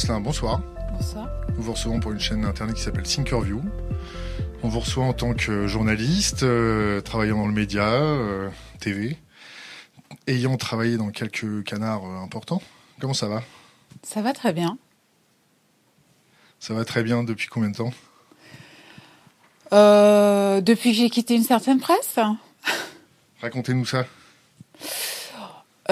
Lancelin, bonsoir. Bonsoir. Nous vous recevons pour une chaîne internet qui s'appelle Thinkerview. On vous reçoit en tant que journaliste, euh, travaillant dans le média, euh, TV, ayant travaillé dans quelques canards euh, importants. Comment ça va? Ça va très bien. Ça va très bien depuis combien de temps? Depuis que j'ai quitté une certaine presse Racontez-nous ça.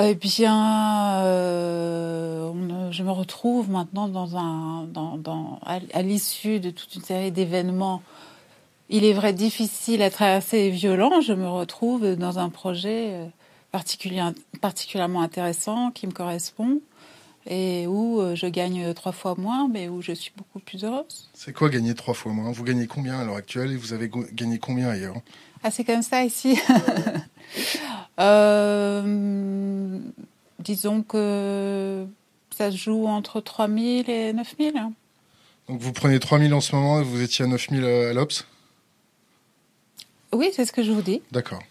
Eh bien, euh, on- je me retrouve maintenant dans un, dans, à, l'issue de toute une série d'événements. Il est vrai difficile à traverser et violent. Je me retrouve dans un projet euh, particulier, particulièrement intéressant qui me correspond et où euh, je gagne trois fois moins, mais où je suis beaucoup plus heureuse. C'est quoi gagner trois fois moins? Vous gagnez combien à l'heure actuelle et vous avez gagné combien ailleurs? Ah, c'est comme ça ici. Euh, disons que ça se joue entre 3000 et 9000. Donc vous prenez 3000 en ce moment et vous étiez à 9000 à l'Obs? Oui, c'est ce que je vous dis. D'accord.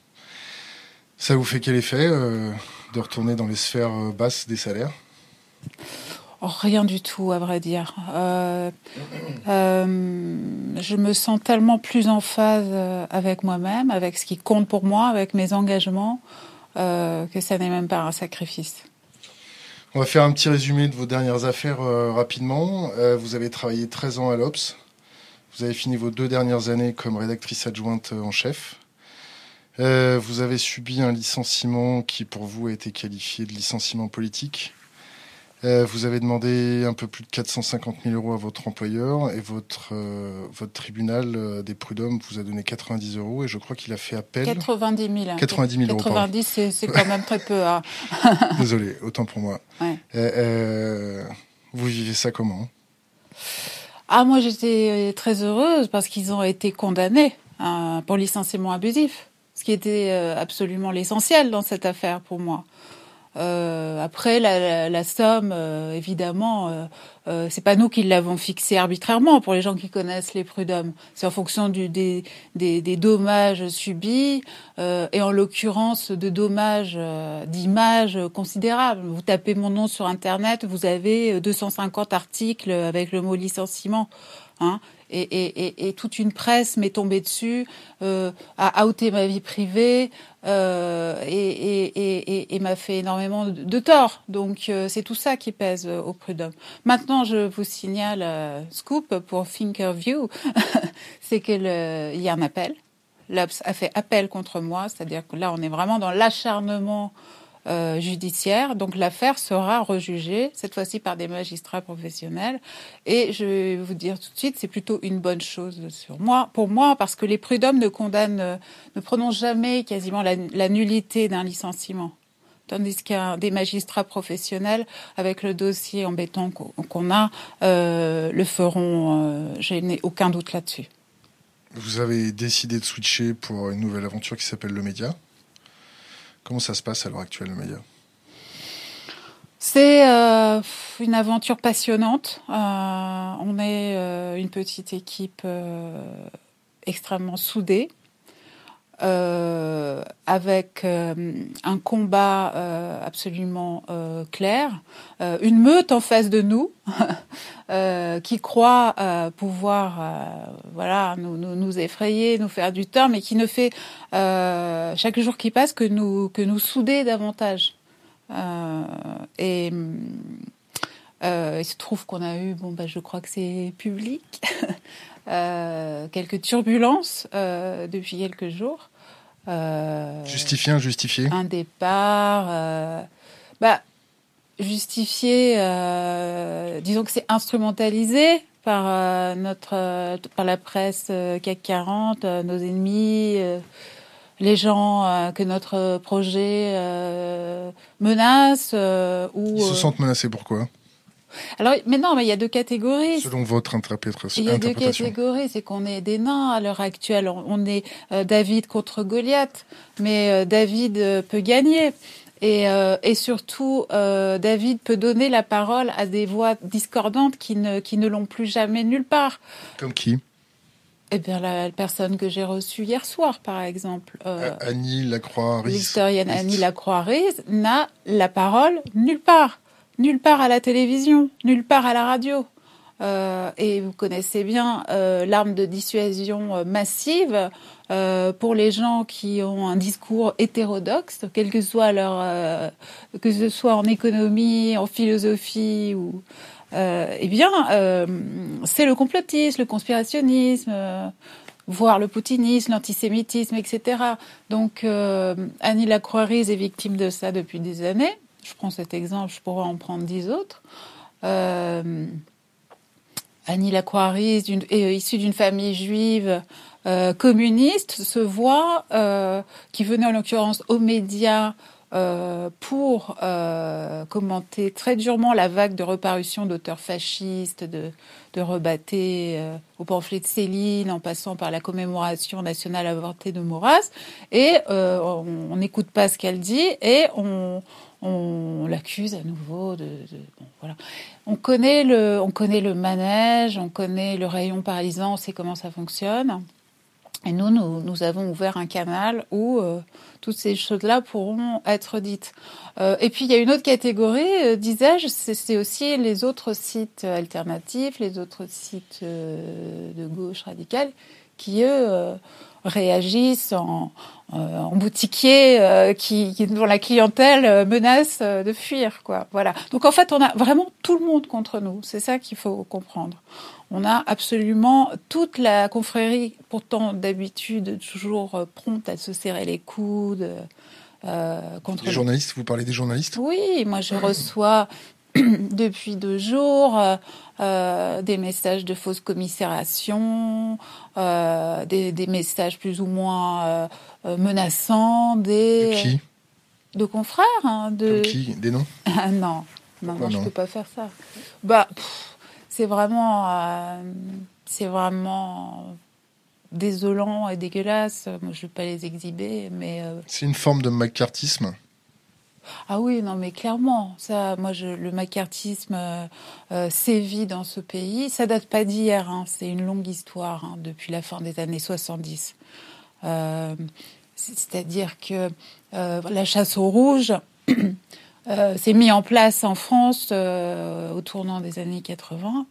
Ça vous fait quel effet euh, de retourner dans les sphères euh, basses des salaires? Oh, rien du tout, à vrai dire. Euh, euh, je me sens tellement plus en phase euh, avec moi-même, avec ce qui compte pour moi, avec mes engagements, que ça n'est même pas un sacrifice. On va faire un petit résumé de vos dernières affaires rapidement. Vous avez travaillé 13 ans à l'Obs. Vous avez fini vos deux dernières années comme rédactrice adjointe en chef. Vous avez subi un licenciement qui pour vous a été qualifié de licenciement politique. Euh, vous avez demandé un peu plus de 450 000 euros à votre employeur et votre, euh, votre tribunal euh, des prud'hommes vous a donné 90 euros et je crois qu'il a fait appel. 90 000. 90 000 euros, pardon. 90, c'est quand même très peu. hein. Désolé, autant pour moi. Ouais. Vous vivez ça comment? Ah, moi, j'étais très heureuse parce qu'ils ont été condamnés euh, pour licenciement abusif, ce qui était absolument l'essentiel dans cette affaire pour moi. Euh, après, la, la, la somme, euh, évidemment, euh, euh, c'est pas nous qui l'avons fixée arbitrairement. Pour les gens qui connaissent les prud'hommes, c'est en fonction du, des, des, des dommages subis euh, et en l'occurrence de dommages euh, d'image considérables. Vous tapez mon nom sur Internet, vous avez 250 articles avec le mot licenciement. Hein, et, et, et, et, toute une presse m'est tombée dessus, euh, a outé ma vie privée euh, et, m'a fait énormément de, de tort. Donc euh, c'est tout ça qui pèse au prud'homme. Maintenant, je vous signale euh, scoop pour Thinkerview, c'est qu'il y a un appel. L'Obs a fait appel contre moi, c'est-à-dire que là, on est vraiment dans l'acharnement euh, judiciaire. Donc l'affaire sera rejugée, cette fois-ci par des magistrats professionnels. Et je vais vous dire tout de suite, c'est plutôt une bonne chose sur moi, pour moi, parce que les prud'hommes ne condamnent, euh, ne prononcent jamais quasiment la, nullité d'un licenciement. Tandis qu'un des magistrats professionnels, avec le dossier embêtant qu'on a, euh, le feront. Je n'ai aucun doute là-dessus. Vous avez décidé de switcher pour une nouvelle aventure qui s'appelle le média? Comment ça se passe à l'heure actuelle, le média? C'est euh, une aventure passionnante. Euh, on est euh, une petite équipe extrêmement soudée, euh, avec euh, un combat absolument clair, une meute en face de nous qui croit pouvoir voilà, nous, nous, nous, effrayer, nous faire du tort, mais qui ne fait chaque jour qui passe que nous, que nous souder davantage. Euh, et euh, il se trouve qu'on a eu, bon, bah, je crois que c'est public, euh, quelques turbulences depuis quelques jours. justifié, injustifié Un départ. bah, justifié, disons que c'est instrumentalisé par, notre, par la presse CAC 40, nos ennemis les gens euh, que notre projet euh, menace euh, ou ils se sentent menacés pourquoi? Alors mais non mais il y a deux catégories selon votre interprétation il y a deux catégories c'est qu'on est des nains à l'heure actuelle on est David contre Goliath mais David peut gagner et, euh, et surtout, euh, David peut donner la parole à des voix discordantes qui ne, qui ne l'ont plus jamais nulle part. Comme qui? Eh bien, la personne que j'ai reçue hier soir, par exemple. Euh, Annie Lacroix-Riz. L'historienne Annie Lacroix-Riz n'a la parole nulle part. Nulle part à la télévision, nulle part à la radio. Euh, et vous connaissez bien euh, l'arme de dissuasion euh, massive euh, pour les gens qui ont un discours hétérodoxe, quel que soit leur, euh, que ce soit en économie, en philosophie ou, eh bien, c'est le complotisme, le conspirationnisme voire le poutinisme, l'antisémitisme, etc. Donc Annie Lacroix-Rise est victime de ça depuis des années. Je prends cet exemple, je pourrais en prendre dix autres. Euh, Annie Lacroix-Rise, euh, issue d'une famille juive euh, communiste, se voit, qui venait en l'occurrence aux médias pour commenter très durement la vague de reparution d'auteurs fascistes, de, de rebattés au pamphlet de Céline, en passant par la commémoration nationale avortée de Maurras. Et on n'écoute pas ce qu'elle dit et on, on l'accuse à nouveau de. On connaît le, manège, on connaît le rayon paralysant, on sait comment ça fonctionne. Et nous, nous, nous avons ouvert un canal où euh, toutes ces choses-là pourront être dites. Euh, et puis il y a une autre catégorie, euh, disais-je, c'est aussi les autres sites alternatifs, les autres sites de gauche radicale, qui eux réagissent en, euh, en boutiquier euh, qui, qui, dont la clientèle euh, menace de fuir, quoi. Voilà. Donc en fait, on a vraiment tout le monde contre nous. C'est ça qu'il faut comprendre. On a absolument toute la confrérie, pourtant d'habitude toujours prompte à se serrer les coudes. Euh, contre les journalistes, vous parlez des journalistes? Oui, moi je reçois depuis deux jours euh, euh, des messages de fausse commisération, euh, des, des, messages plus ou moins menaçants, des de, qui? de confrères, hein, de qui? Des noms? Ah, non, non, non, non, je peux pas faire ça. Bah, c'est vraiment, c'est vraiment désolant et dégueulasse. Moi, je vais pas les exhiber, mais c'est une forme de macartisme? Ah oui, non, mais clairement, le macartisme euh, euh, sévit dans ce pays. Ça date pas d'hier, hein, c'est une longue histoire hein, depuis la fin des années 70. Euh, C'est-à-dire que la chasse aux rouges s'est mise en place en France au tournant des années 80.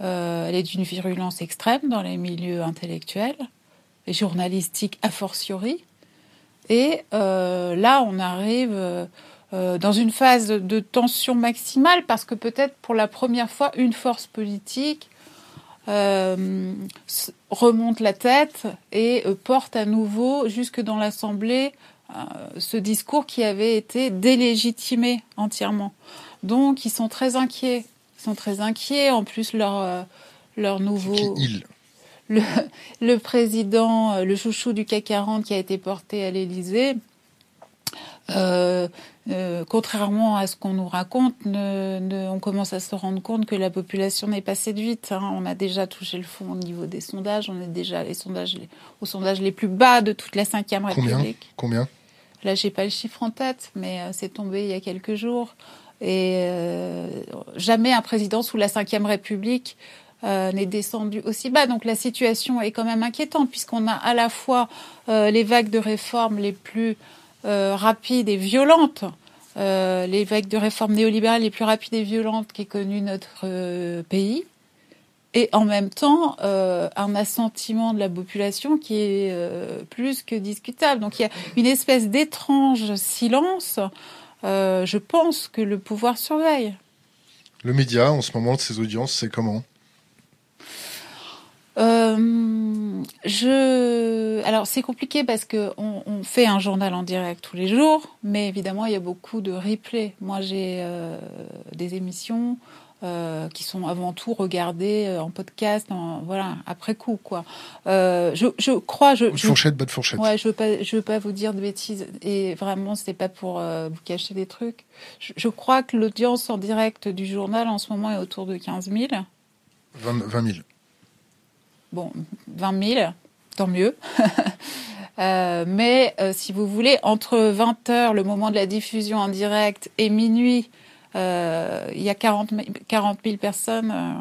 elle est d'une virulence extrême dans les milieux intellectuels et journalistiques a fortiori. Et euh, là, on arrive euh, dans une phase de, tension maximale parce que peut-être pour la première fois, une force politique euh, remonte la tête et euh, porte à nouveau jusque dans l'Assemblée euh, ce discours qui avait été délégitimé entièrement. Donc, ils sont très inquiets. Ils sont très inquiets. En plus, leur, euh, nouveau... le, le, président, le chouchou du CAC 40 qui a été porté à l'Élysée, euh, euh, contrairement à ce qu'on nous raconte, ne, ne, on commence à se rendre compte que la population n'est pas séduite. Hein. On a déjà touché le fond au niveau des sondages. On est déjà les sondages, les, aux sondages les plus bas de toute la Ve République. Combien? Là, j'ai pas le chiffre en tête, mais euh, c'est tombé il y a quelques jours. Et euh, jamais un président sous la Ve République euh, n'est descendu aussi bas. Donc la situation est quand même inquiétante puisqu'on a à la fois euh, les vagues de réformes les plus euh, rapides et violentes, les vagues de réformes néolibérales les plus rapides et violentes qu'ait connu notre pays, et en même temps un assentiment de la population qui est plus que discutable. Donc il y a une espèce d'étrange silence. je pense que le pouvoir surveille. Le média, en ce moment, de ses audiences, c'est comment? Euh, je, alors c'est compliqué parce que on, on, fait un journal en direct tous les jours, mais évidemment il y a beaucoup de replays. Moi j'ai euh, des émissions euh, qui sont avant tout regardées en podcast, en, voilà après coup quoi. Je, je crois, je, Une fourchette, bonne fourchette. Ouais, je veux pas, je veux pas vous dire de bêtises et vraiment c'est pas pour vous cacher des trucs. Je, je crois que l'audience en direct du journal en ce moment est autour de 15 000. 20, 20 000 bon, 20 000, tant mieux. euh, mais euh, si vous voulez, entre 20 heures, le moment de la diffusion en direct, et minuit, euh, il y a 40, 40 000 personnes euh,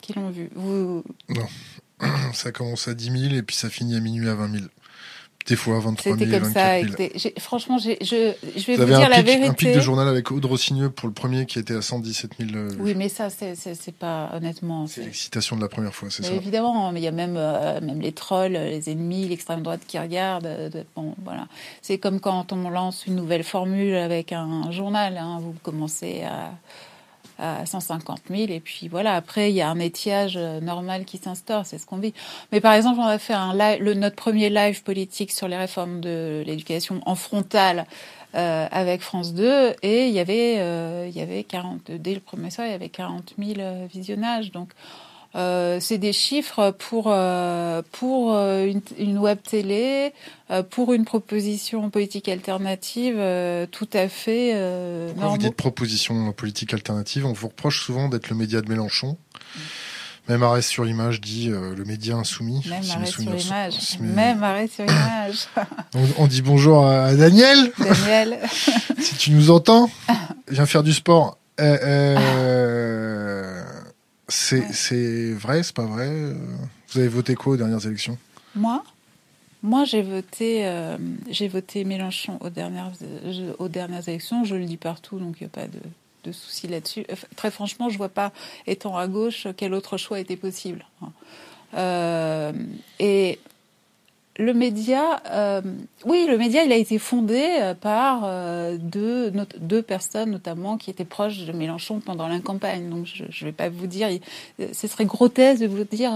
qui l'ont vu. Vous... Non, ça commence à 10 000 et puis ça finit à minuit à 20 000. Des fois 23 000, C'était comme 24 ça. 000. avec des- j'ai- Franchement, je, je vais Vous vous, dire un la pic, vérité. un pic de journal avec Aude Rossigneux pour le premier qui était à 117 000 euh. Oui, mais ça, c'est pas honnêtement. C'est l'excitation de la première fois, c'est ça évidemment, mais il y a même, euh, même les trolls, les ennemis, l'extrême droite qui regardent. euh, bon, voilà. C'est comme quand on lance une nouvelle formule avec un journal. hein. Vous commencez à, à 150 000 et puis voilà. Après, il y a un étiage euh, normal qui s'instaure. C'est ce qu'on vit. Mais par exemple, on a fait un live, le, notre premier live politique sur les réformes de l'éducation en frontal. euh, avec France 2 et il y avait euh, il y avait 40 dès le premier soir il y avait 40 000 euh, visionnages donc euh, c'est des chiffres pour euh, pour euh, une, une web télé, euh, pour une proposition politique alternative euh, tout à fait euh, Pourquoi vous dites proposition politique alternative? On vous reproche souvent d'être le média de Mélenchon. Même Arrêt sur image dit euh, le média insoumis. Même Si arrêt sur souvenirs sont- image. si mes- Même arrêt sur image. On, on dit bonjour à Daniel, Daniel. si tu nous entends. Viens faire du sport. Euh, euh, c'est Ouais. vrai, c'est pas vrai euh, Vous avez voté quoi aux dernières élections? Moi, moi j'ai voté, euh, j'ai voté Mélenchon aux dernières, aux dernières élections. Je le dis partout, donc il n'y a pas de, de souci là-dessus. Très franchement, je vois pas, étant à gauche, quel autre choix était possible. hein. Euh, et le média, euh, oui, le média, il a été fondé euh, par euh, deux, not- deux personnes notamment qui étaient proches de Mélenchon pendant la campagne. Donc je ne vais pas vous dire, ce serait grotesque de vous dire,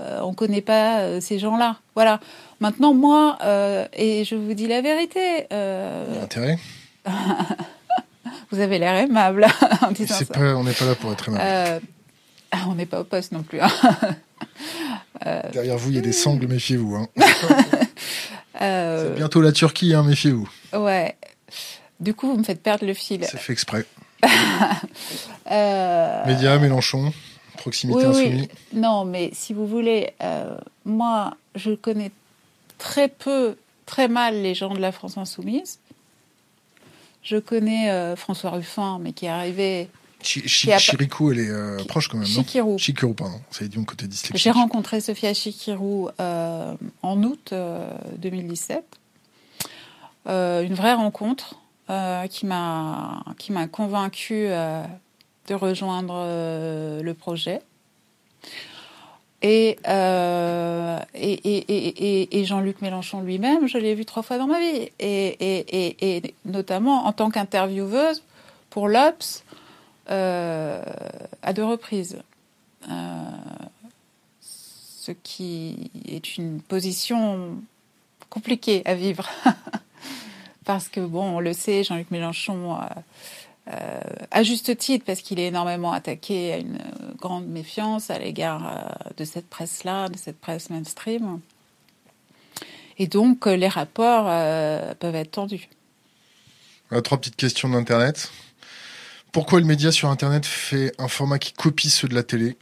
euh, on connaît pas ces gens-là. Voilà. Maintenant, moi, et je vous dis la vérité, Intérêt vous avez l'air aimable en disant C'est ça. pas, On n'est pas là pour être aimable. Euh, ah, on n'est pas au poste non plus. hein. Derrière vous, il y a des sangles, méfiez-vous. Hein. Euh, C'est bientôt la Turquie, hein, méfiez-vous. ouais. Du coup, vous me faites perdre le fil. C'est fait exprès. Euh, Média, Mélenchon, proximité oui, oui. insoumis. Non, mais si vous voulez, euh, moi, je connais très peu, très mal les gens de la France insoumise. Je connais euh, François Ruffin, mais qui est arrivé A Chirikou, elle est euh, proche quand même, non Chikirou. Chikirou, pardon. Ça dit mon côté dyslexique. J'ai rencontré Sophia Chikirou euh, en août euh, 2017. Euh, une vraie rencontre euh, qui m'a qui m'a convaincue euh, de rejoindre euh, le projet. Et, euh, et, et, et, et- Jean-Luc Mélenchon lui-même, je l'ai vu trois fois dans ma vie. Et, et, et, et notamment en tant qu'intervieweuse pour l'Obs, euh, à deux reprises. Euh, ce qui est une position compliquée à vivre. parce que, bon, on le sait, Jean-Luc Mélenchon, euh, à juste titre, parce qu'il est énormément attaqué à une grande méfiance à l'égard euh, de cette presse-là, de cette presse mainstream. Et donc, les rapports peuvent être tendus. Trois petites questions d'Internet. Pourquoi le média sur Internet fait un format qui copie ceux de la télé?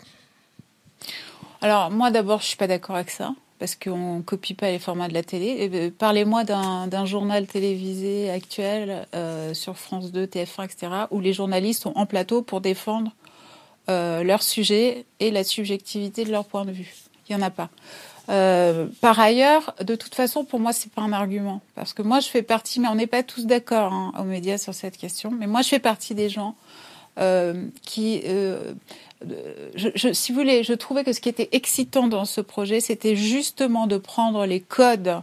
Alors, moi, d'abord, je suis pas d'accord avec ça, parce qu'on ne copie pas les formats de la télé. Euh, Parlez-moi d'un d'un journal télévisé actuel euh, sur France 2, TF1, etc., où les journalistes sont en plateau pour défendre euh, leur sujet et la subjectivité de leur point de vue. Il n'y en a pas. Euh, par ailleurs, de toute façon, pour moi, c'est pas un argument, parce que moi, je fais partie, mais on n'est pas tous d'accord hein, aux médias sur cette question. Mais moi, je fais partie des gens euh, qui, euh, je, je- si vous voulez, je trouvais que ce qui était excitant dans ce projet, c'était justement de prendre les codes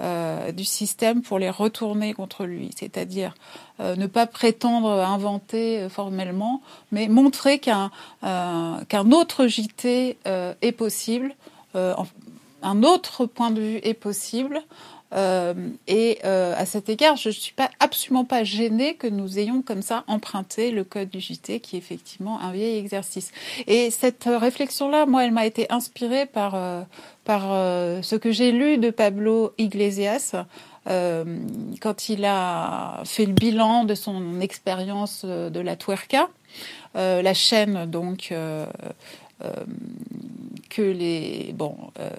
euh, du système pour les retourner contre lui, c'est-à-dire euh, ne pas prétendre inventer euh, formellement, mais montrer qu'un euh, qu'un autre JT euh, est possible, en- un autre point de vue est possible. Euh, et euh, à cet égard, je ne suis absolument pas gênée que nous ayons comme ça emprunté le code du JT, qui est effectivement un vieil exercice. Et cette réflexion-là, moi, elle m'a été inspirée par euh, par ce que j'ai lu de Pablo Iglesias quand il a fait le bilan de son expérience de la Tuerca, la chaîne donc. Euh, euh, que les bon, euh,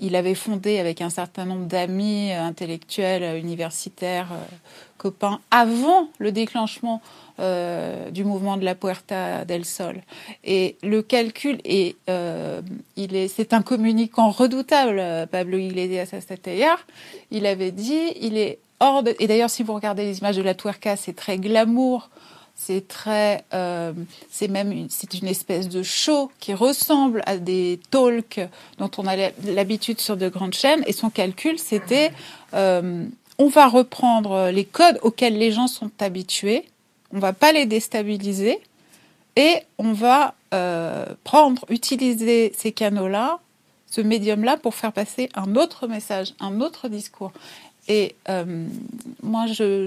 il, avait fondé avec un certain nombre d'amis intellectuels, universitaires, copains avant le déclenchement du mouvement de la Puerta del Sol. Et le calcul est, il est, c'est un communicant redoutable, Pablo Iglesias à. Il avait dit, il est hors de, et d'ailleurs si vous regardez les images de la Tuerca, c'est très glamour c'est très, euh, c'est même une, c'est une espèce de show qui ressemble à des talks dont on a l'habitude sur de grandes chaînes. Et son calcul, c'était, euh, on va reprendre les codes auxquels les gens sont habitués, on va pas les déstabiliser et on va euh, prendre, utiliser ces canaux-là, ce médium-là pour faire passer un autre message, un autre discours. Et euh, moi, je,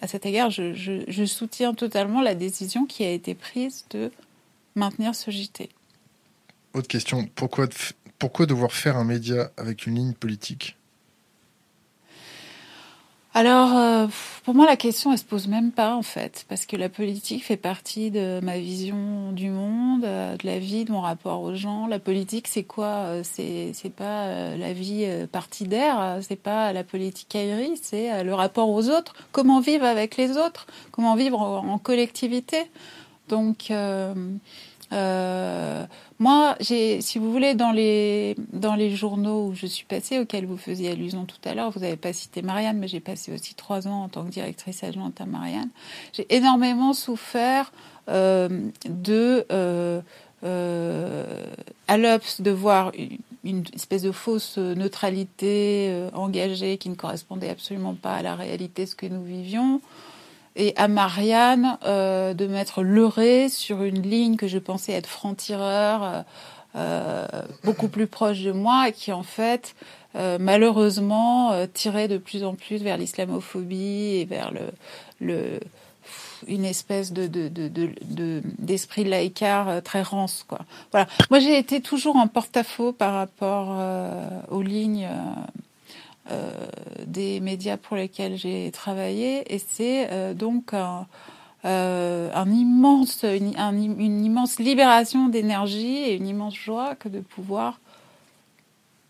à cet égard, je, soutiens totalement la décision qui a été prise de maintenir ce JT. Autre question, pourquoi devoir faire un média avec une ligne politique? Alors, euh, pour moi, la question, elle se pose même pas, en fait, parce que la politique fait partie de ma vision du monde, euh, de la vie, de mon rapport aux gens. La politique, c'est quoi euh, C'est pas la vie partidaire, c'est pas la politique aérie, c'est le rapport aux autres. Comment vivre avec les autres? Comment vivre en, collectivité? Donc, euh, moi, j'ai, si vous voulez, dans les dans les journaux où je suis passée, auxquels vous faisiez allusion tout à l'heure, vous n'avez pas cité Marianne, mais j'ai passé aussi trois ans en tant que directrice adjointe à Marianne. J'ai énormément souffert euh, de euh, euh, de voir une, une, espèce de fausse neutralité engagée qui ne correspondait absolument pas à la réalité ce que nous vivions et à Marianne euh, de m'être leurrée sur une ligne que je pensais être franc-tireur, euh, euh beaucoup plus proche de moi, et qui en fait, euh, malheureusement, euh, tirait de plus en plus vers l'islamophobie et vers le, le une espèce de, de, de, de d'esprit laïcard très rance quoi. Voilà. Moi j'ai été toujours en porte-à-faux par rapport aux lignes euh, des médias pour lesquels j'ai travaillé, et c'est euh, donc un, euh, immense, une, une immense libération d'énergie et une immense joie que de pouvoir,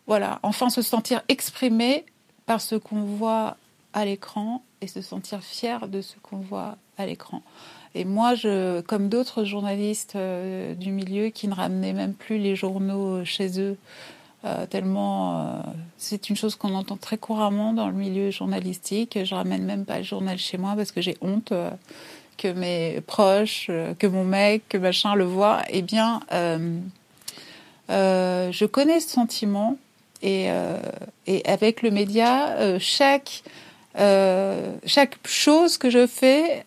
voilà, enfin se sentir exprimé par ce qu'on voit à l'écran et se sentir fier de ce qu'on voit à l'écran. Et moi, je, comme d'autres journalistes du milieu qui ne ramenaient même plus les journaux chez eux, euh, tellement euh, c'est une chose qu'on entend très couramment dans le milieu journalistique. Je ramène même pas le journal chez moi parce que j'ai honte euh, que mes proches, que mon mec, que machin le voit. Eh bien, je connais ce sentiment et, et avec le média, chaque chaque chose que je fais,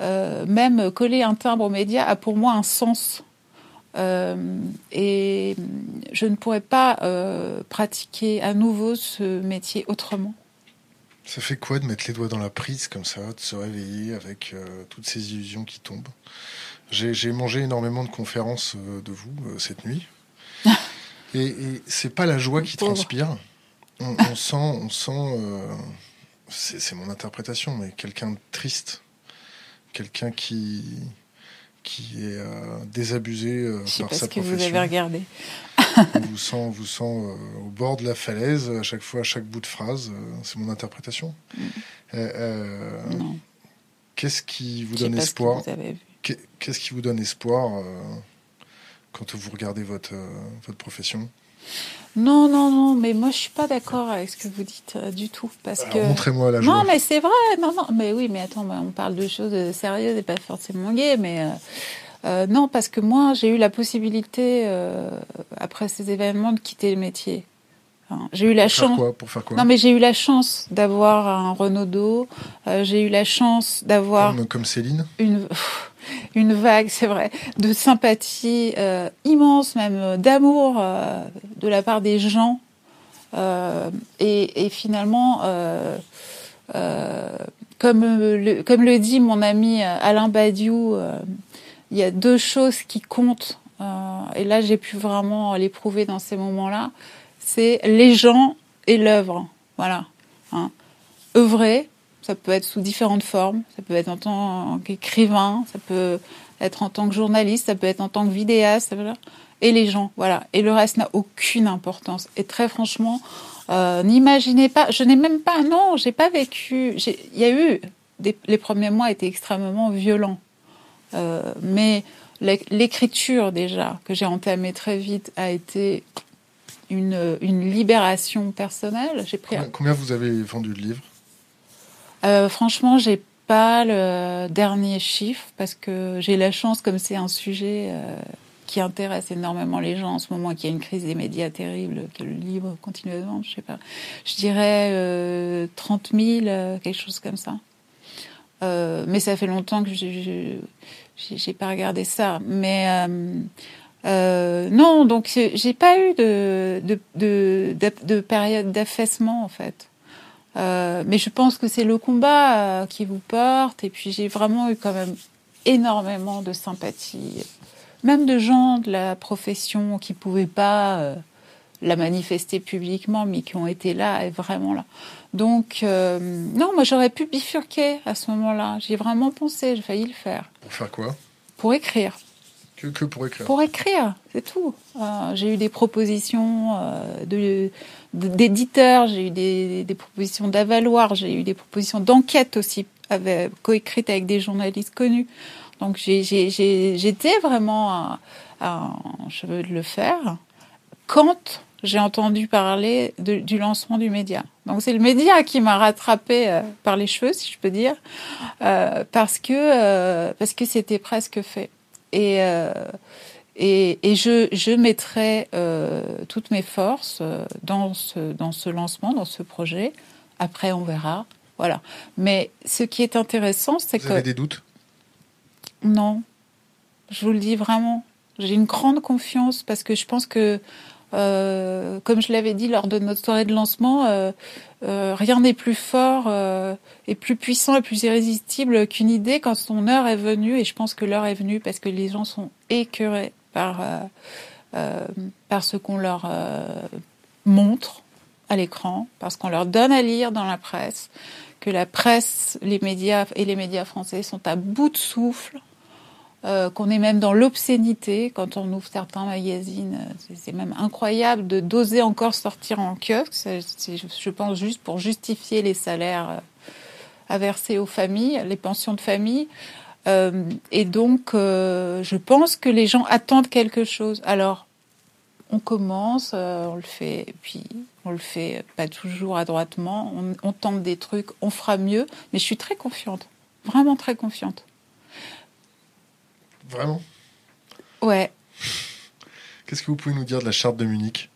même coller un timbre au média, a pour moi un sens euh, et je ne pourrais pas euh, pratiquer à nouveau ce métier autrement. Ça fait quoi de mettre les doigts dans la prise comme ça, de se réveiller avec euh, toutes ces illusions qui tombent? J'ai mangé énormément de conférences de vous cette nuit. et, et c'est pas la joie qui transpire. On, on sent, on sent c'est mon interprétation, mais quelqu'un de triste. Quelqu'un qui, qui est euh, désabusé euh, par sa que vous avez regardé. on vous sent, vous sent euh, au bord de la falaise à chaque fois, à chaque bout de phrase. c'est mon interprétation. Mm. Qu'est-ce qui vous donne espoir Qu'est-ce qui vous donne espoir quand vous regardez votre, votre profession? Non, non, non, mais moi je suis pas d'accord avec ce que vous dites euh, du tout, parce que. Montrez-moi la joie. Non, mais c'est vrai, non, non, mais oui, mais attends, on parle de choses sérieuses et pas forcément gay, mais euh, euh, non, parce que moi j'ai eu la possibilité après ces événements de quitter le métier. j'ai eu la pour chance. Faire quoi, pour faire quoi Non, mais j'ai eu la chance d'avoir un Renaudot. j'ai eu la chance d'avoir. Comme, comme Céline. Une une vague, c'est vrai, de sympathie euh, immense, même euh, d'amour euh, de la part des gens. Et, finalement, comme, le, dit mon ami Alain Badiou, il y a deux choses qui comptent. et là, j'ai pu vraiment l'éprouver dans ces moments-là. C'est les gens et l'œuvre. Voilà. Hein. Œuvrer, ça peut être sous différentes formes. Ça peut être en tant qu'écrivain, ça peut être en tant que journaliste, ça peut être en tant que vidéaste. et les gens, voilà. Et le reste n'a aucune importance. Et très franchement, euh, n'imaginez pas, je n'ai même pas, non, j'ai pas vécu. Il y a eu les premiers mois étaient extrêmement violents, euh, mais l'écriture déjà que j'ai entamée très vite a été une, libération personnelle. J'ai pris combien, vous avez vendu de livres? Euh, Franchement, j'ai pas le dernier chiffre parce que j'ai la chance, comme c'est un sujet euh, qui intéresse énormément les gens en ce moment, qu'il y a une crise des médias terrible, que le livre continue à vendre, je sais pas. Je dirais euh, 30 000, euh, quelque chose comme ça. Euh, mais ça fait longtemps que je j'ai pas regardé ça. Mais euh, euh, non, donc j'ai pas eu de de, de, de période d'affaissement en fait. Euh, mais je pense que c'est le combat euh, qui vous porte. Et puis j'ai vraiment eu quand même énormément de sympathie, même de gens de la profession qui pouvaient pas euh, la manifester publiquement, mais qui ont été là et vraiment là. Donc euh, non, moi j'aurais pu bifurquer à ce moment-là. J'ai vraiment pensé, j'ai failli le faire. Pour faire quoi? Pour écrire. Que, pour écrire? Pour écrire, c'est tout. J'ai eu des propositions de, d'éditeurs, j'ai eu des, des propositions d'avaloir, j'ai eu des propositions d'enquête aussi, coécrites avec des journalistes connus. Donc j'étais vraiment à, à de le faire. Quand j'ai entendu parler de, du lancement du média. Donc c'est le média qui m'a rattrapé euh, par les cheveux, si je peux dire, euh, parce que euh, parce que c'était presque fait. Et, euh, et, et, je, je mettrai euh, toutes mes forces euh, dans ce, dans ce lancement, dans ce projet. Après, on verra. Voilà. Mais ce qui est intéressant, c'est que... Vous avez des doutes? Non. Je vous le dis vraiment. J'ai une grande confiance parce que je pense que, euh, comme je l'avais dit lors de notre soirée de lancement, euh, euh, rien n'est plus fort euh, et plus puissant et plus irrésistible qu'une idée quand son heure est venue. Et je pense que l'heure est venue parce que les gens sont écœurés par, euh, euh par ce qu'on leur euh, montre à l'écran, parce qu'on leur donne à lire dans la presse, que la presse, les médias et les médias français sont à bout de souffle qu'on est même dans l'obscénité quand on ouvre certains magazines. C'est même incroyable de d'oser encore sortir en kiosque. Je pense juste pour justifier les salaires à verser aux familles, les pensions de famille. Euh, et donc, euh, je pense que les gens attendent quelque chose. Alors, on commence, euh, on le fait, puis on le fait pas toujours adroitement. On, on tente des trucs, on fera mieux. Mais je suis très confiante, vraiment très confiante. Vraiment? Ouais. Qu'est-ce que vous pouvez nous dire de la charte de Munich?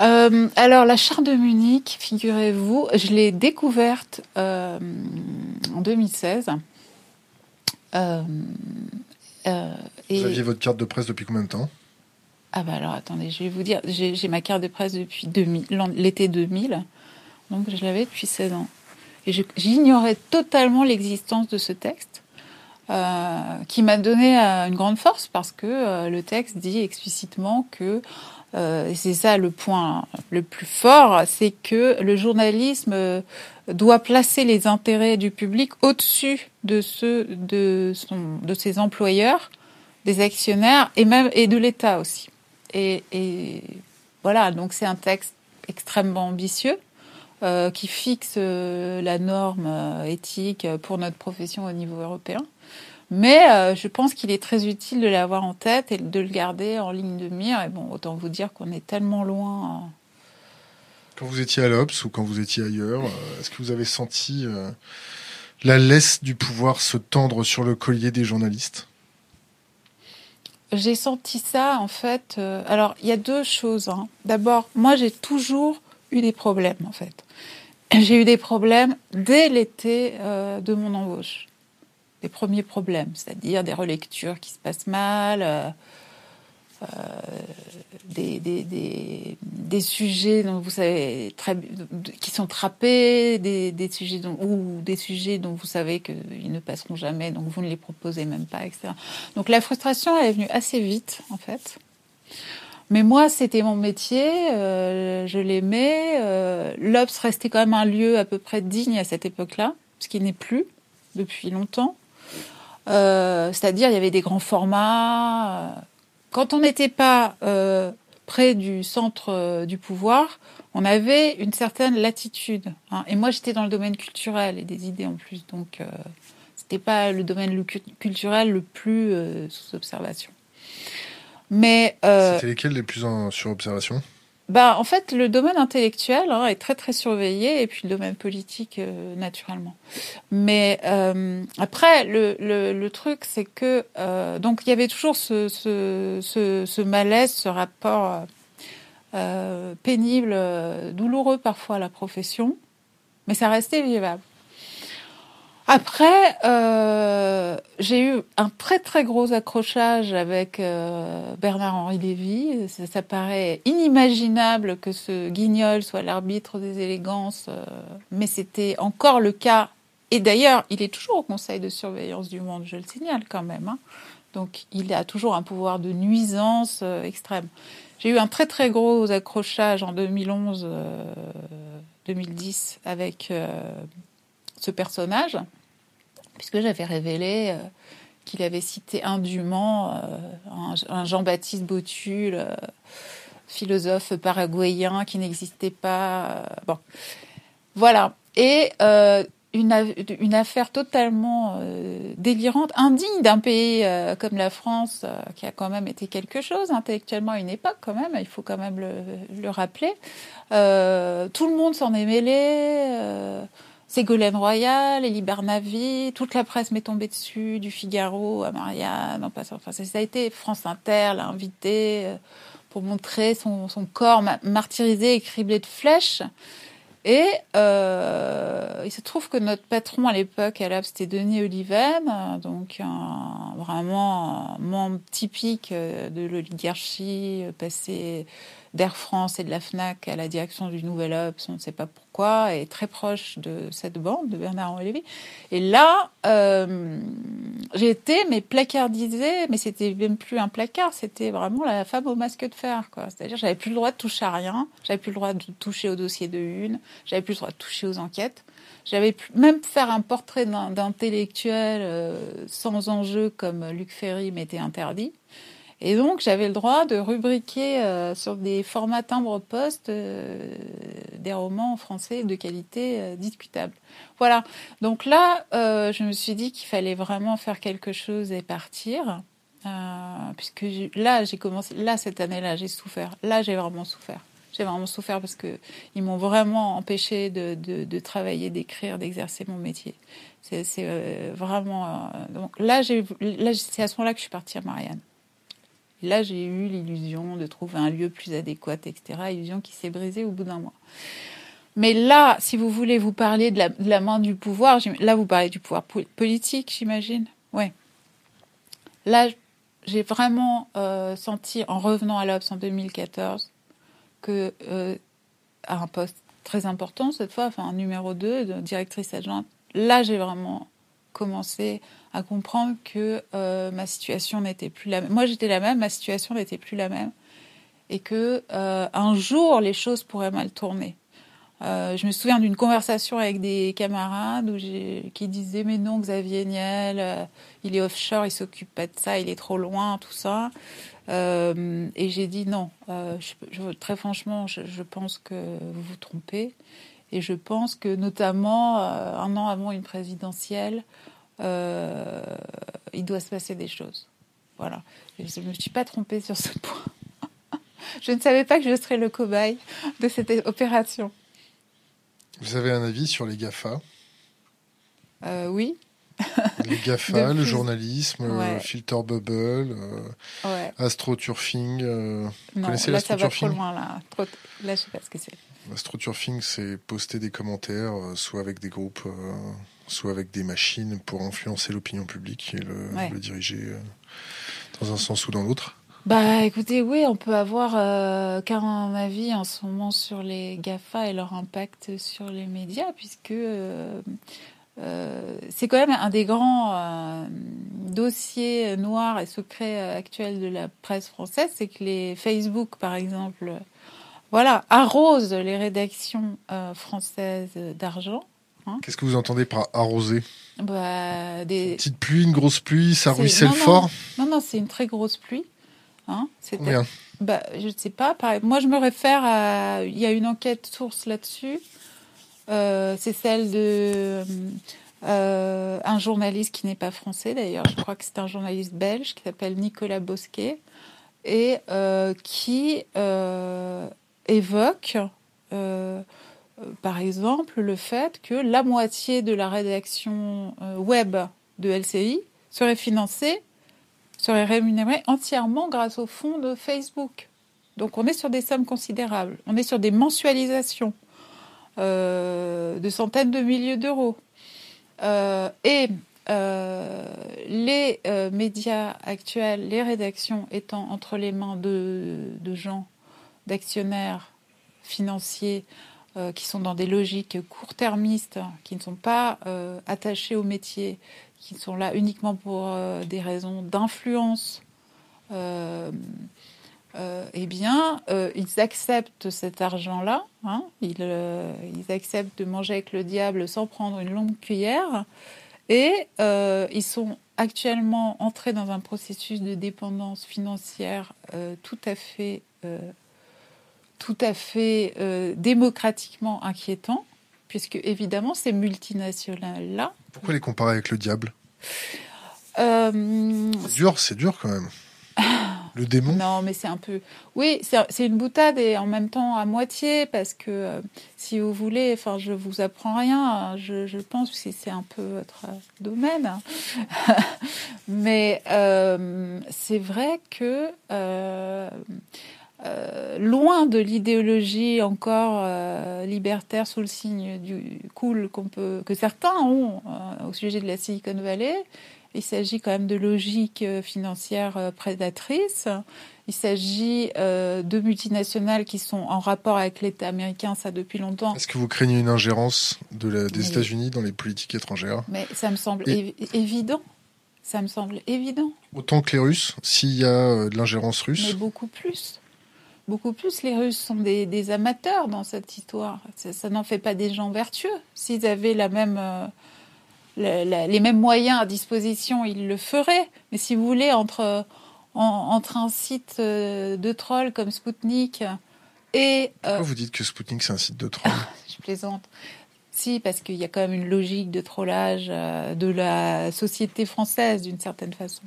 Euh, alors la charte de Munich, figurez-vous, je l'ai découverte euh, en 2016. Euh, et... Vous aviez votre carte de presse depuis combien de temps? Ah bah alors attendez, je vais vous dire, j'ai ma carte de presse depuis l'été 2000, donc je l'avais depuis 16 ans. Et j'ignorais totalement l'existence de ce texte. Euh, qui m'a donné euh, une grande force parce que euh, le texte dit explicitement que euh, c'est ça le point le plus fort, c'est que le journalisme doit placer les intérêts du public au-dessus de ceux de, son, de ses employeurs, des actionnaires et même et de l'État aussi. Et, et, voilà, donc c'est un texte extrêmement ambitieux euh, qui fixe euh, la norme euh, éthique pour notre profession au niveau européen. Mais euh, je pense qu'il est très utile de l'avoir en tête et de le garder en ligne de mire. Et bon, autant vous dire qu'on est tellement loin. Quand vous étiez à l'Obs ou quand vous étiez ailleurs, euh, est-ce que vous avez senti euh, la laisse du pouvoir se tendre sur le collier des journalistes? J'ai senti ça, en fait. Alors, il y a deux choses. Hein. D'abord, moi, j'ai toujours eu des problèmes, en fait. J'ai eu des problèmes dès l'été de mon embauche des premiers problèmes, c'est-à-dire des relectures qui se passent mal, euh, euh, des, sujets dont vous savez très, qui sont trappés, des, sujets dont, ou des sujets dont vous savez qu'ils ne passeront jamais, donc vous ne les proposez même pas, etc. Donc la frustration est venue assez vite en fait. Mais moi, c'était mon métier, euh, je l'aimais. Euh, L'Obs restait quand même un lieu à peu près digne à cette époque-là, ce qui n'est plus depuis longtemps. Euh, C'est-à-dire, il y avait des grands formats, euh, quand on n'était pas près du centre du pouvoir, on avait une certaine latitude. Hein. Et moi, j'étais dans le domaine culturel et des idées en plus, donc c'était pas le domaine culturel le plus sous observation. Mais c'était lesquels les plus en, sur observation bah, en fait, le domaine intellectuel hein, est très très surveillé et puis le domaine politique euh, naturellement. Mais euh, après, le, le, le truc, c'est que euh, donc il y avait toujours ce, ce, ce, ce malaise, ce rapport pénible, douloureux parfois à la profession, mais ça restait vivable. Après, euh, j'ai eu un très très gros accrochage avec euh, Bernard-Henri Lévy. Ça, paraît inimaginable que ce guignol soit l'arbitre des élégances, euh, mais c'était encore le cas. Et d'ailleurs, il est toujours au Conseil de surveillance du monde, je le signale quand même. Hein. Donc, il a toujours un pouvoir de nuisance euh, extrême. J'ai eu un très très gros accrochage en 2011-2010 avec ce personnage, puisque j'avais révélé euh, qu'il avait cité indûment euh, un, Jean-Baptiste Botul, euh, philosophe paraguayen qui n'existait pas. bon, voilà. Et une, une, affaire totalement délirante, indigne d'un pays comme la France, qui a quand même été quelque chose intellectuellement à une époque quand même, il faut quand même le rappeler. tout le monde s'en est mêlé. Ségolène Royal, Elie Bernavi, toute la presse m'est tombée dessus, du Figaro à Marianne, en passant. Enfin, ça a été France Inter l'a invité euh, pour montrer son, corps martyrisé et criblé de flèches. Et euh, il se trouve que notre patron à l'époque, à c'était Denis Oliven, donc un, vraiment un membre typique euh, de l'oligarchie, passé d'Air France et de la FNAC à la direction du Nouvel Obs, on ne sait pas pourquoi, est très proche de cette bande de Bernard-Henri Lévy. Et là, euh, j'ai été mais placardisée, mais c'était même plus un placard, c'était vraiment la femme au masque de fer. C'est-à-dire j'avais plus le droit de toucher à rien, j'avais plus le droit de toucher au dossier de une, j'avais plus le droit de toucher aux enquêtes. J'avais même faire un portrait d'intellectuel euh, sans enjeu comme Luc Ferry m'était interdit. Et donc, j'avais le droit de rubriquer euh, sur des formats timbres-poste euh, des romans français de qualité euh, discutable. Voilà. Donc là, je me suis dit qu'il fallait vraiment faire quelque chose et partir. puisque là, j'ai commencé, là, cette année-là, j'ai souffert. Là, j'ai vraiment souffert. J'ai vraiment souffert parce que ils m'ont vraiment empêché de, de, de travailler, d'écrire, d'exercer mon métier. C'est vraiment. donc là, là, c'est à ce moment-là que je suis partie à Marianne là, j'ai eu l'illusion de trouver un lieu plus adéquat, etc. Illusion qui s'est brisée au bout d'un mois. Mais là, si vous voulez vous parler de la, main du pouvoir, là, vous parlez du pouvoir politique, j'imagine. Ouais. Là, j'ai vraiment euh, senti, en revenant à l'Obs en 2014, que euh, à un poste très important cette fois, enfin numéro 2 de directrice adjointe, là, j'ai vraiment commencé à comprendre que euh, ma situation n'était plus la même. Moi, j'étais la même, ma situation n'était plus la même, et que euh, un jour les choses pourraient mal tourner. Euh, je me souviens d'une conversation avec des camarades où qui disaient mais non Xavier Niel, il est offshore, il s'occupe pas de ça, il est trop loin, tout ça. et j'ai dit non. Très franchement, je, pense que vous vous trompez. Et je pense que notamment un an avant une présidentielle, euh, il doit se passer des choses. Voilà. Je ne me suis pas trompée sur ce point. je ne savais pas que je serais le cobaye de cette opération. Vous avez un avis sur les GAFA? Euh, Oui. les GAFA, le journalisme, euh, Filter Bubble, euh, AstroTurfing. Euh, vous connaissez là, ça va trop loin, là. Là, je sais pas ce que c'est. AstroTurfing, c'est poster des commentaires, soit avec des groupes soit avec des machines pour influencer l'opinion publique et le, diriger euh, dans un sens ou dans l'autre. Bah écoutez, oui, on peut avoir euh, qu'un avis en ce moment sur les GAFA et leur impact sur les médias, puisque euh, c'est quand même un des grands dossiers noirs et secrets actuels de la presse française, c'est que les Facebook, par exemple, voilà, arrosent les rédactions françaises d'argent Hein Qu'est-ce que vous entendez par arroser? Bah, des... Une petite pluie, une grosse pluie, ça ruisselle fort? Non, non, c'est une très grosse pluie. Hein, Combien? Bah, Je ne sais pas. Pareil. Moi, je me réfère à. Il y a une enquête source là-dessus. Euh, c'est celle de euh, un journaliste qui n'est pas français d'ailleurs. Je crois que c'est un journaliste belge qui s'appelle Nicolas Bosquet et euh, qui évoque, par exemple, le fait que la moitié de la rédaction web de LCI serait financée serait rémunéré entièrement grâce au fonds de Facebook. Donc on est sur des sommes considérables. On est sur des mensualisations euh, de centaines de milliers d'euros. Euh, et euh, les médias actuels, les rédactions étant entre les mains de gens, d'actionnaires financiers qui sont dans des logiques court-termistes, qui ne sont pas attachés au métier, qui sont là uniquement pour euh, des raisons d'influence, euh, euh, eh bien, ils acceptent cet argent-là. Hein. ils, acceptent de manger avec le diable sans prendre une longue cuillère. Et ils sont actuellement entrés dans un processus de dépendance financière tout à fait, tout à fait démocratiquement inquiétant, puisque évidemment ces multinationales-là pourquoi les comparer avec le diable? Euh... C'est dur, c'est dur quand même. Le démon Non, mais c'est un peu. Oui, c'est une boutade et en même temps à moitié, parce que euh, si vous voulez, enfin, je vous apprends rien, je, pense que c'est un peu votre domaine. mais euh, c'est vrai que. Euh, loin de l'idéologie encore libertaire sous le signe du cool qu'on peut que certains ont au sujet de la Silicon Valley, il s'agit quand même de logiques euh, financières euh, prédatrices. Il s'agit euh, de multinationales qui sont en rapport avec l'État américain, ça depuis longtemps. Est-ce que vous craignez une ingérence de des États-Unis dans les politiques étrangères? Mais ça me semble évident. Ça me semble évident. Autant que les Russes, s'il y a de l'ingérence russe? Mais beaucoup plus. Beaucoup plus. Les Russes sont des, amateurs dans cette histoire. Ça, n'en fait pas des gens vertueux. S'ils avaient la même les mêmes moyens à disposition, ils le feraient. Mais si vous voulez, entre, entre un site euh, de troll comme Spoutnik et... Euh, Pourquoi vous dites que Spoutnik, c'est un site de troll Je plaisante. Si, parce qu'il y a quand même une logique de trollage euh, de la société française, d'une certaine façon.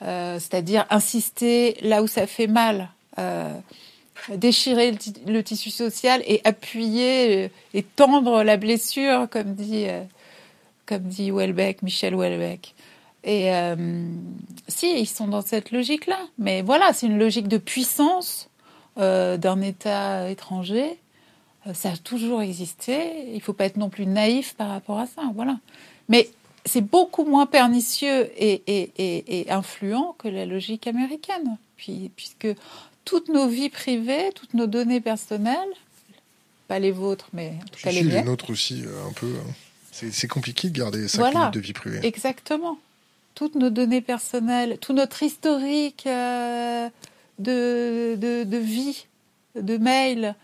C'est-à-dire insister là où ça fait mal. Déchirer le, tissu social et appuyer et tendre la blessure, comme dit comme dit Welbeck, Michel Welbeck. Et euh, si, ils sont dans cette logique-là. Mais voilà, c'est une logique de puissance euh, d'un État étranger. Euh, ça a toujours existé. Il ne faut pas être non plus naïf par rapport à ça. Voilà. Mais c'est beaucoup moins pernicieux et, et, et, influent que la logique américaine. Puis, puisque toutes nos vies privées, toutes nos données personnelles, pas les vôtres, mais en tout cas les, les nôtres aussi, un peu. Hein. C'est compliqué de garder 5 minutes de vie privée. Exactement. Toutes nos données personnelles, tout notre historique euh, de, de, vie, de mail.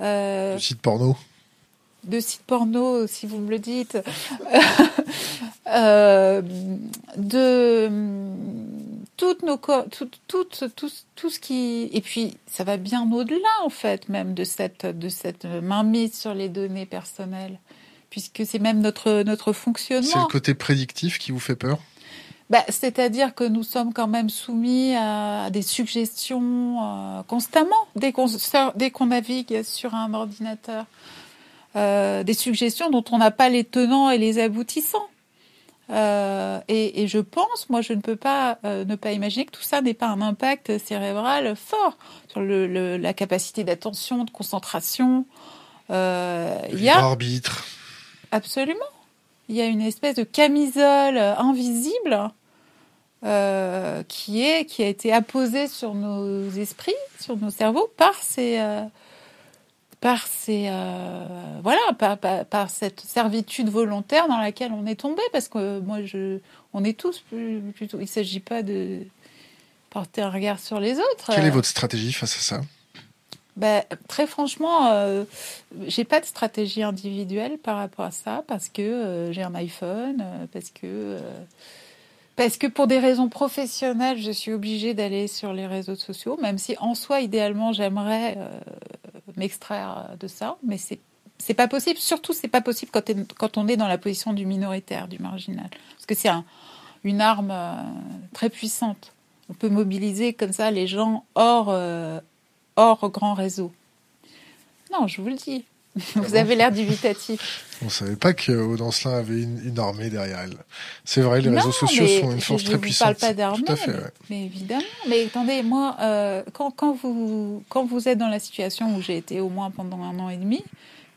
Euh, de sites porno. De sites porno, si vous me le dites. euh, de toutes nos tout, tout, tout, tout, ce qui et puis ça va bien au-delà en fait même de cette de cette mainmise sur les données personnelles puisque c'est même notre, notre fonctionnement. C'est le côté prédictif qui vous fait peur? Bah, C'est-à-dire que nous sommes quand même soumis à des suggestions euh, constamment dès qu'on, dès qu'on navigue sur un ordinateur. Euh, des suggestions dont on n'a pas les tenants et les aboutissants. Euh, et, et, je pense, moi, je ne peux pas euh, ne pas imaginer que tout ça n'ait pas un impact cérébral fort sur le, le, la capacité d'attention, de concentration. Euh, il y a arbitre. Absolument. Il y a une espèce de camisole invisible qui est qui a été apposée sur nos esprits, sur nos cerveaux par ces par ces euh, voilà par, par, cette servitude volontaire dans laquelle on est tombé parce que moi je on est tous plutôt il s'agit pas de porter un regard sur les autres. Quelle est votre stratégie face à ça? Ben, très franchement, euh, j'ai pas de stratégie individuelle par rapport à ça parce que euh, j'ai un iPhone, euh, parce que Parce que pour des raisons professionnelles, je suis obligée d'aller sur les réseaux sociaux, même si en soi, idéalement, j'aimerais euh, m'extraire de ça, mais c'est c'est pas possible. Surtout, c'est pas possible quand, on est dans la position du minoritaire, du marginal, parce que c'est un, une arme euh, très puissante. On peut mobiliser comme ça les gens hors euh, hors grand réseau. Non, je vous le dis. Vous avez l'air dubitatif. On ne savait pas que Audancelin avait une, armée derrière elle. C'est vrai, les réseaux sociaux sont une force très puissante. Je ne parle pas d'armée, mais, évidemment. Mais attendez, moi, euh, quand, quand, vous, quand vous êtes dans la situation où j'ai été au moins pendant un an et demi,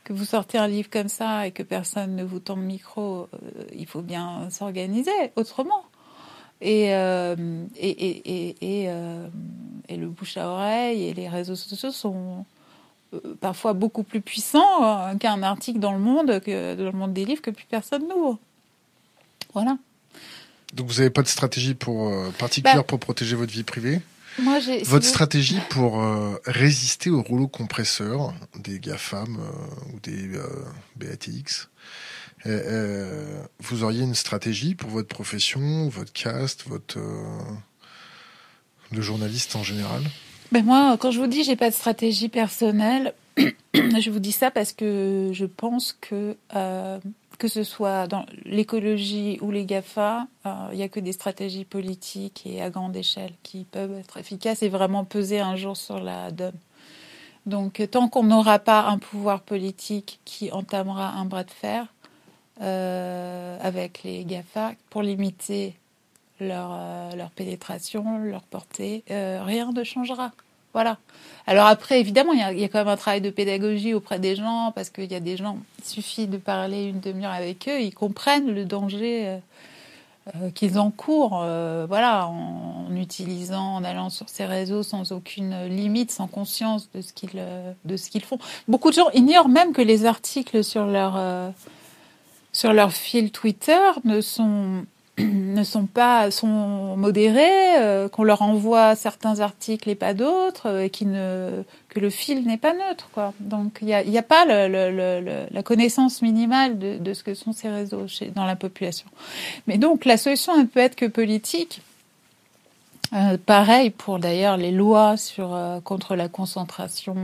que vous sortez un livre comme ça et que personne ne vous le micro, euh, il faut bien s'organiser autrement. Et, euh, et, et, et, et, le bouche à oreille et les réseaux sociaux sont parfois beaucoup plus puissant euh, qu'un article dans le monde, que dans le monde des livres que plus personne n'ouvre. Voilà. Donc vous n'avez pas de stratégie pour, euh, particulière bah, pour protéger votre vie privée? moi, Votre stratégie pour résister au rouleau compresseur des GAFAM ou des BATX Vous auriez une stratégie pour votre profession, votre cast, votre le journaliste en général? Ben moi, quand je vous dis j'ai pas de stratégie personnelle, je vous dis ça parce que je pense que euh, que ce soit dans l'écologie ou les GAFA, euh, il n'y a que des stratégies politiques et à grande échelle qui peuvent être efficaces et vraiment peser un jour sur la donne. Donc tant qu'on n'aura pas un pouvoir politique qui entamera un bras de fer euh, avec les GAFA pour limiter leur, leur pénétration, leur portée, rien ne changera. Voilà. Alors après, évidemment, il y, a, quand même un travail de pédagogie auprès des gens, parce qu'il y a des gens, il suffit de parler une demi-heure avec eux, ils comprennent le danger euh, euh, qu'ils encourent, euh, voilà, en, utilisant, en allant sur ces réseaux sans aucune limite, sans conscience de ce qu'ils de ce qu'ils font. Beaucoup de gens ignorent même que les articles sur leur sur leur fil Twitter ne sont ne sont pas sont modérés, euh, qu'on leur envoie certains articles et pas d'autres, euh, et que le fil n'est pas neutre, quoi. Donc il n'y a, a pas la connaissance minimale de, ce que sont ces réseaux dans la population. Mais donc la solution ne peut être que politique. Euh, pareil pour d'ailleurs les lois sur contre la concentration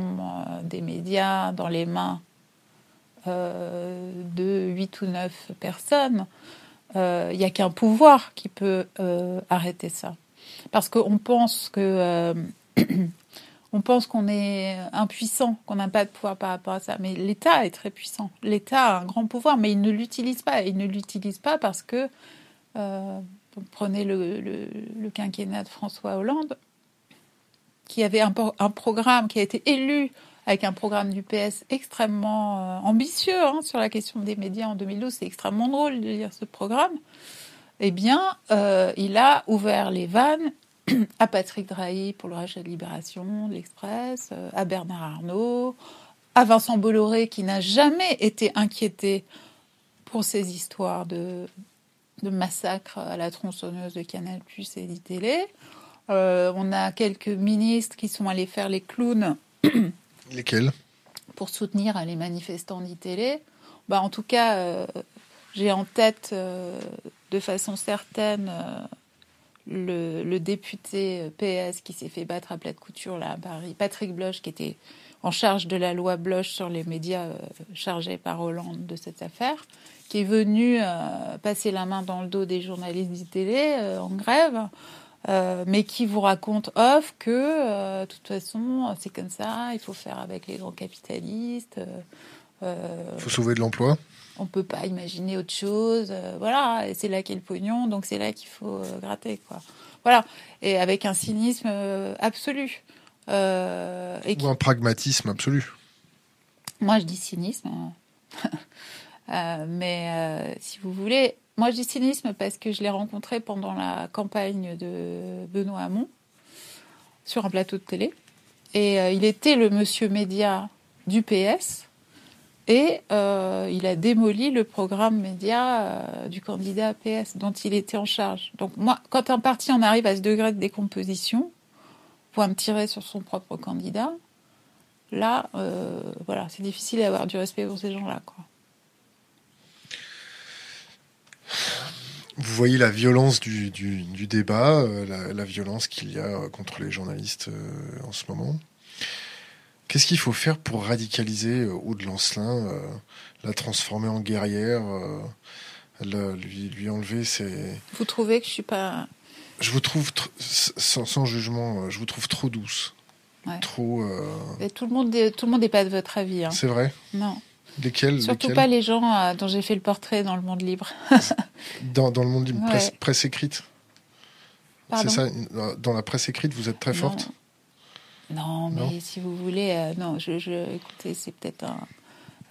des médias dans les mains de 8 ou 9 personnes il euh, n'y a qu'un pouvoir qui peut euh, arrêter ça. Parce qu'on pense que euh, on pense qu'on est impuissant, qu'on n'a pas de pouvoir par rapport à ça. Mais l'État est très puissant. L'État a un grand pouvoir, mais il ne l'utilise pas. Il ne l'utilise pas parce que prenez le, quinquennat de François Hollande, qui avait un programme qui a été élu avec un programme du PS extrêmement euh, ambitieux hein, sur la question des médias en 2012. C'est extrêmement drôle de lire ce programme. Eh bien, euh, il a ouvert les vannes à Patrick Drahi pour le rachat de Libération, l'Express, euh, à Bernard Arnault, à Vincent Bolloré qui n'a jamais été inquiété pour ces histoires de, de massacre à la tronçonneuse de Canal Plus et d'ITélé. On a quelques ministres qui sont allés faire les clowns Lesquels? Pour soutenir les manifestants d'ITélé. Bah, en tout cas, euh, j'ai en tête euh, de façon certaine euh, le, député PS qui s'est fait battre à plat de couture là, à Paris, Patrick Bloch, qui était en charge de la loi Bloch sur les médias chargés par Hollande de cette affaire, qui est venu passer la main dans le dos des journalistes d'ITélé en grève euh, mais qui vous raconte off que, euh, de toute façon, c'est comme ça, il faut faire avec les grands capitalistes. Euh, il faut sauver de l'emploi. On peut pas imaginer autre chose. voilà, et c'est là qu'est le pognon, donc c'est là qu'il faut gratter, quoi. Voilà, et avec un cynisme absolu. et Ou un pragmatisme absolu. Moi, je dis cynisme. Hein. mais si vous voulez, moi, je dis cynisme parce que je l'ai rencontré pendant la campagne de Benoît Hamon sur un plateau de télé. Et euh, il était le monsieur média du PS. Et euh, il a démoli le programme média euh, du candidat PS dont il était en charge. Donc moi, quand un parti en arrive à ce degré de décomposition, pour me tirer sur son propre candidat, là, voilà, c'est difficile d'avoir du respect pour ces gens-là. Quoi. Vous voyez la violence du, du, du débat, euh, la, la, violence qu'il y a contre les journalistes euh, en ce moment. Qu'est-ce qu'il faut faire pour radicaliser euh, Aude Lancelin, euh, la transformer en guerrière, euh, la, lui, lui enlever ses... Vous trouvez que je suis pas... Je vous trouve, sans, sans, jugement, je vous trouve trop douce. Ouais. Trop... Tout le monde tout le monde n'est pas de votre avis. Hein. C'est vrai? Non. Lesquels Surtout lesquels pas les gens euh, dont j'ai fait le portrait dans le monde libre. dans, dans, le monde libre, Ouais. presse, presse écrite. C'est ça, dans la presse écrite, vous êtes très forte Non, mais Non. si vous voulez, euh, non, je, je, écoutez, c'est peut-être un.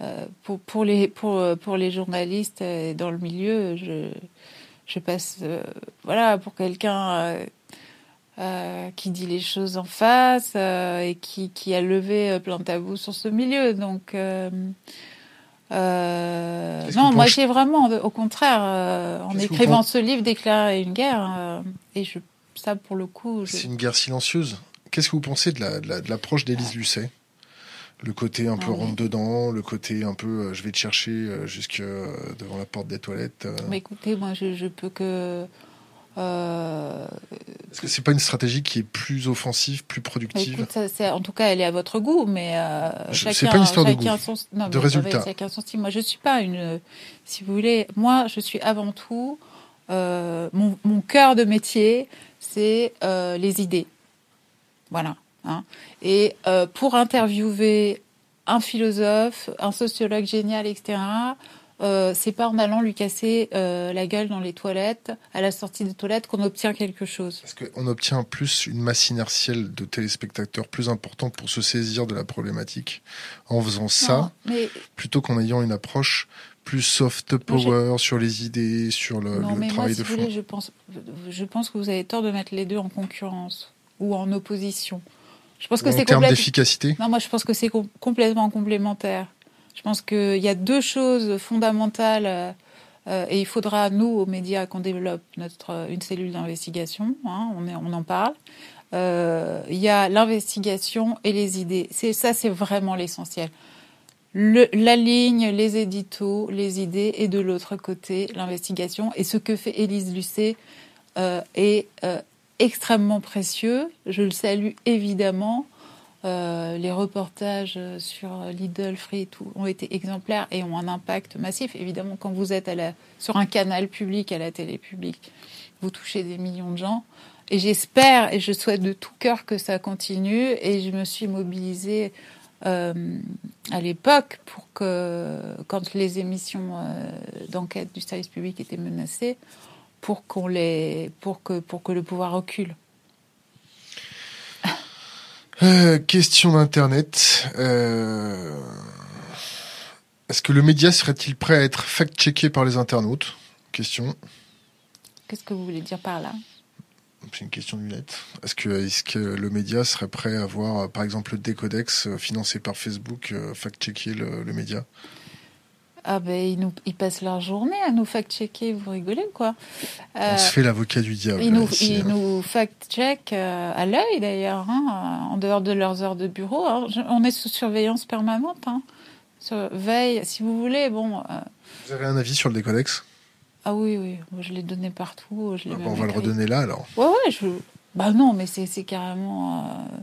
euh, pour, pour, les, pour, pour les journalistes dans le milieu, je, je passe voilà, pour quelqu'un euh, qui dit les choses en face euh, et qui, qui a levé plein de tabous sur ce milieu. Donc, euh, euh, non, moi j'ai vraiment, au contraire, euh, en écrivant ce livre, déclaré une guerre. euh, et je, ça, pour le coup, je... C'est une guerre silencieuse. Qu'est-ce que vous pensez de la- de la- de l'approche d'Élise Lucet? Le côté un peu Ah oui. rentre dedans, le côté un peu euh, je vais te chercher euh, jusque euh, devant la porte des toilettes. euh. Mais écoutez, moi, je, je peux que. Euh, Est-ce que c'est pas une stratégie qui est plus offensive, plus productive écoute, ça, c'est- en tout cas, elle est à votre goût, mais euh, Je- chacun, c'est pas une histoire de goût, son, non, de résultat. Chacun son style. Moi, je suis pas une. Si vous voulez, moi, je suis avant tout. euh, mon, mon cœur de métier, c'est euh, les idées. Voilà. hein. Et pour interviewer un philosophe, un sociologue génial, etc. Euh, c'est pas en allant lui casser euh, la gueule dans les toilettes, à la sortie des toilettes, qu'on obtient quelque chose. Parce qu'on obtient plus une masse inertielle de téléspectateurs plus importante pour se saisir de la problématique en faisant ça, Non, mais plutôt qu'en ayant une approche plus soft power sur les idées, sur le, non, le mais moi, travail si de fond. voulez, je pense, je pense que vous avez tort de mettre les deux en concurrence ou en opposition. Je pense que en termes d'efficacité, Non, moi, je pense que c'est com- complètement complémentaire. Je pense qu'il y a deux choses fondamentales euh, euh, et il faudra, nous, aux médias, qu'on développe notre, euh, une cellule d'investigation. hein, on, en parle. Il y a l'investigation et les idées. C'est Ça, c'est vraiment l'essentiel. Le, la ligne, les éditos, les idées, et de l'autre côté, l'investigation. Et ce que fait Élise Lucet est extrêmement précieux. Je le salue évidemment. Euh, les reportages euh, sur Lidl, Free et tout ont été exemplaires et ont un impact massif. Évidemment, quand vous êtes sur un canal public, à la télé publique, vous touchez des millions de gens. Et j'espère et je souhaite de tout cœur que ça continue. Et je me suis mobilisée euh, à l'époque pour que, quand les émissions d'enquête du service public étaient menacées, pour que le pouvoir recule. Euh, question d'internet. Euh, Est-ce que le média serait-il prêt à être fact-checké par les internautes? Question. Qu'est-ce que vous voulez dire par là? C'est une question lunette. Est-ce que, est que le média serait prêt à voir, par exemple, le Décodex euh, financé par Facebook euh, fact-checker le, le média? Ah ben ils, nous, ils passent leur journée à nous fact-checker, vous rigolez quoi? Euh, On se fait l'avocat du diable. Ils nous, hein. nous fact-check euh, à l'œil d'ailleurs, hein, en dehors de leurs heures de bureau. hein. On est sous surveillance permanente. Hein. Sur veille, si vous voulez, bon. euh, Vous avez un avis sur le Décodex ah oui, oui, je l'ai donné partout. Je Ah On va le redonner là alors. Ouais, ouais, je. Bah non, mais c'est carrément euh, euh,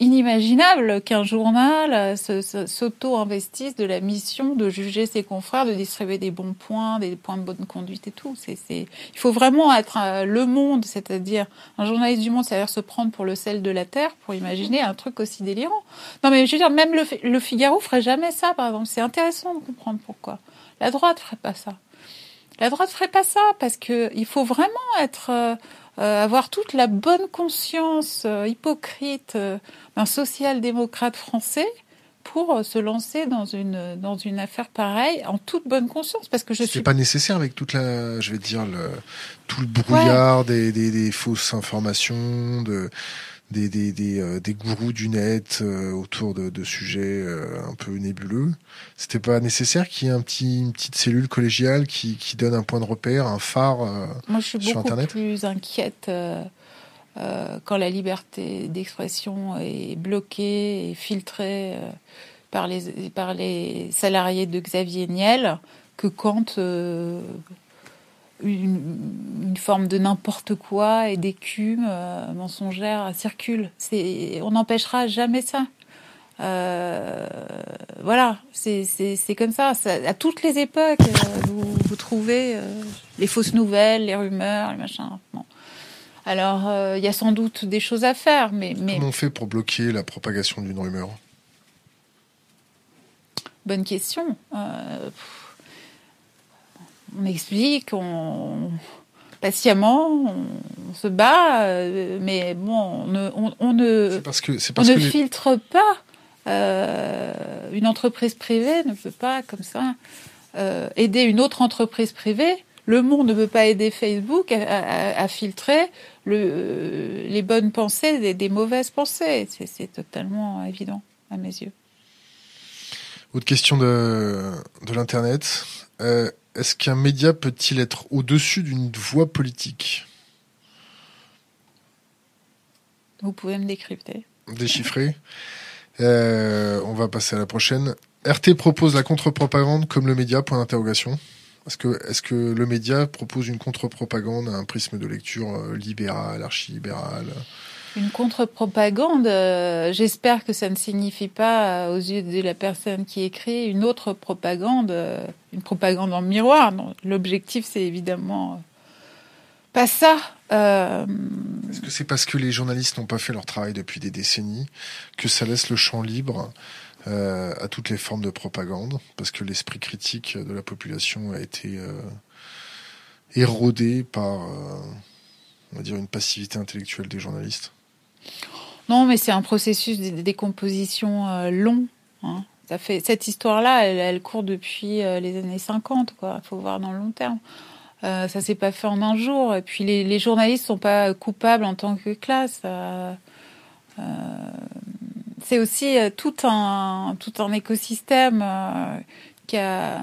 inimaginable qu'un journal euh, se- se- s'auto-investisse de la mission de juger ses confrères, de distribuer des bons points, des points de bonne conduite et tout. Il faut vraiment être euh, le monde, c'est-à-dire un journaliste du monde, c'est-à-dire se prendre pour le sel de la terre pour imaginer un truc aussi délirant. Non, mais je veux dire, même le, Fi- le Figaro ferait jamais ça, par exemple. C'est intéressant de comprendre pourquoi. La droite ferait pas ça. La droite ferait pas ça parce que il faut vraiment être euh, euh, avoir toute la bonne conscience euh, hypocrite euh, d'un social-démocrate français pour euh, se lancer dans une dans une affaire pareille en toute bonne conscience parce que je suis pas nécessaire avec toute la, je vais dire le, tout le brouillard des, des, des fausses informations, de, des, des, des, euh, des gourous du net euh, autour de, de sujets euh, un peu nébuleux. C'était pas nécessaire qu'il y ait un petit, une petite cellule collégiale qui, qui donne un point de repère, un phare. moi je suis sur beaucoup Internet plus inquiète euh, quand la liberté d'expression est bloquée et filtrée euh, par les par les salariés de Xavier Niel que quand euh, une, forme de n'importe quoi et d'écume euh, mensongère circule. On n'empêchera jamais ça. Euh, voilà, c'est, comme ça. À toutes les époques, euh, vous, vous, trouvez les fausses nouvelles, les rumeurs, les machins. Alors, il y a sans doute des choses à faire, mais, mais... Comment on fait pour bloquer la propagation d'une rumeur? Bonne question. On explique, on patiemment, on, se bat, euh, mais bon, on ne, parce que, ne filtre pas. Euh, une entreprise privée ne peut pas, comme ça, aider une autre entreprise privée. Le monde ne peut pas aider Facebook à, filtrer le, les bonnes pensées des, des mauvaises pensées. C'est totalement évident à mes yeux. Autre question de, de l'Internet. Est-ce qu'un média peut-il être au-dessus d'une voix politique? Vous pouvez me décrypter. Déchiffrer. Euh, on va passer à la prochaine. RT propose la contre-propagande comme le média, point d'interrogation. Est-ce que, est que le média propose une contre-propagande à un prisme de lecture euh, libéral, archi-libéral? Une contre-propagande, euh, j'espère que ça ne signifie pas, euh, aux yeux de la personne qui écrit, une autre propagande, euh, une propagande en miroir. L'objectif, c'est évidemment pas ça. Est-ce que c'est parce que les journalistes n'ont pas fait leur travail depuis des décennies que ça laisse le champ libre à toutes les formes de propagande? Parce que l'esprit critique de la population a été érodé par, on va dire, une passivité intellectuelle des journalistes? Non, mais c'est un processus de décomposition euh, long. Hein. Ça fait, cette histoire-là, elle, court depuis euh, les années 50. Il faut voir dans le long terme. Euh, ça s'est pas fait en un jour. Et puis les, les journalistes sont pas coupables en tant que classe. Euh, c'est aussi tout un tout un écosystème qui a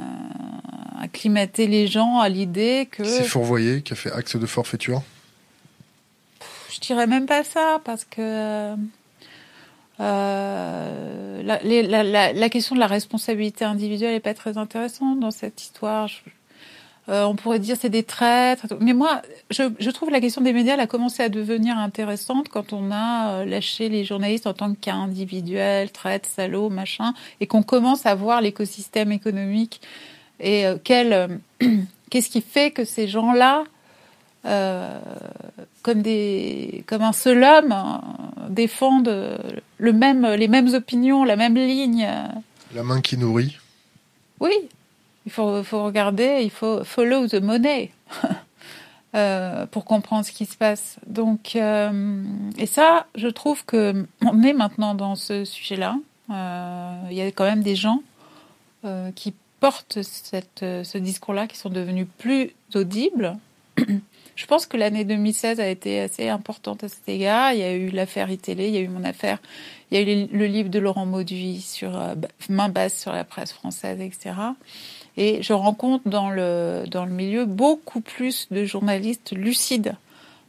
acclimaté les gens à l'idée que. C'est fourvoyé, qui a fait acte de forfaiture. Je dirais même pas ça, parce que euh, la, question de la responsabilité individuelle n'est pas très intéressante dans cette histoire. Euh, on pourrait dire c'est des traîtres, mais moi, je, trouve la question des médias elle a commencé à devenir intéressante quand on a euh, lâché les journalistes en tant qu'individuels, individuels, traîtres, salauds, machin, et qu'on commence à voir l'écosystème économique et quel, qu'est-ce qui fait que ces gens-là euh, comme des comme un seul homme euh, défendent le même les mêmes opinions, la même ligne. La main qui nourrit. Oui, il faut, faut regarder, il faut follow the money euh, pour comprendre ce qui se passe. Donc et ça, je trouve que on est maintenant dans ce sujet-là. il y a quand même des gens qui portent cette, ce discours-là, qui sont devenus plus audibles. Je pense que l'année 2016 a été assez importante à cet égard. Il y a eu l'affaire iTélé, il y a eu mon affaire, il y a eu le livre de Laurent Mauduit sur euh, main basse sur la presse française, etc. Et je rencontre dans le dans le milieu beaucoup plus de journalistes lucides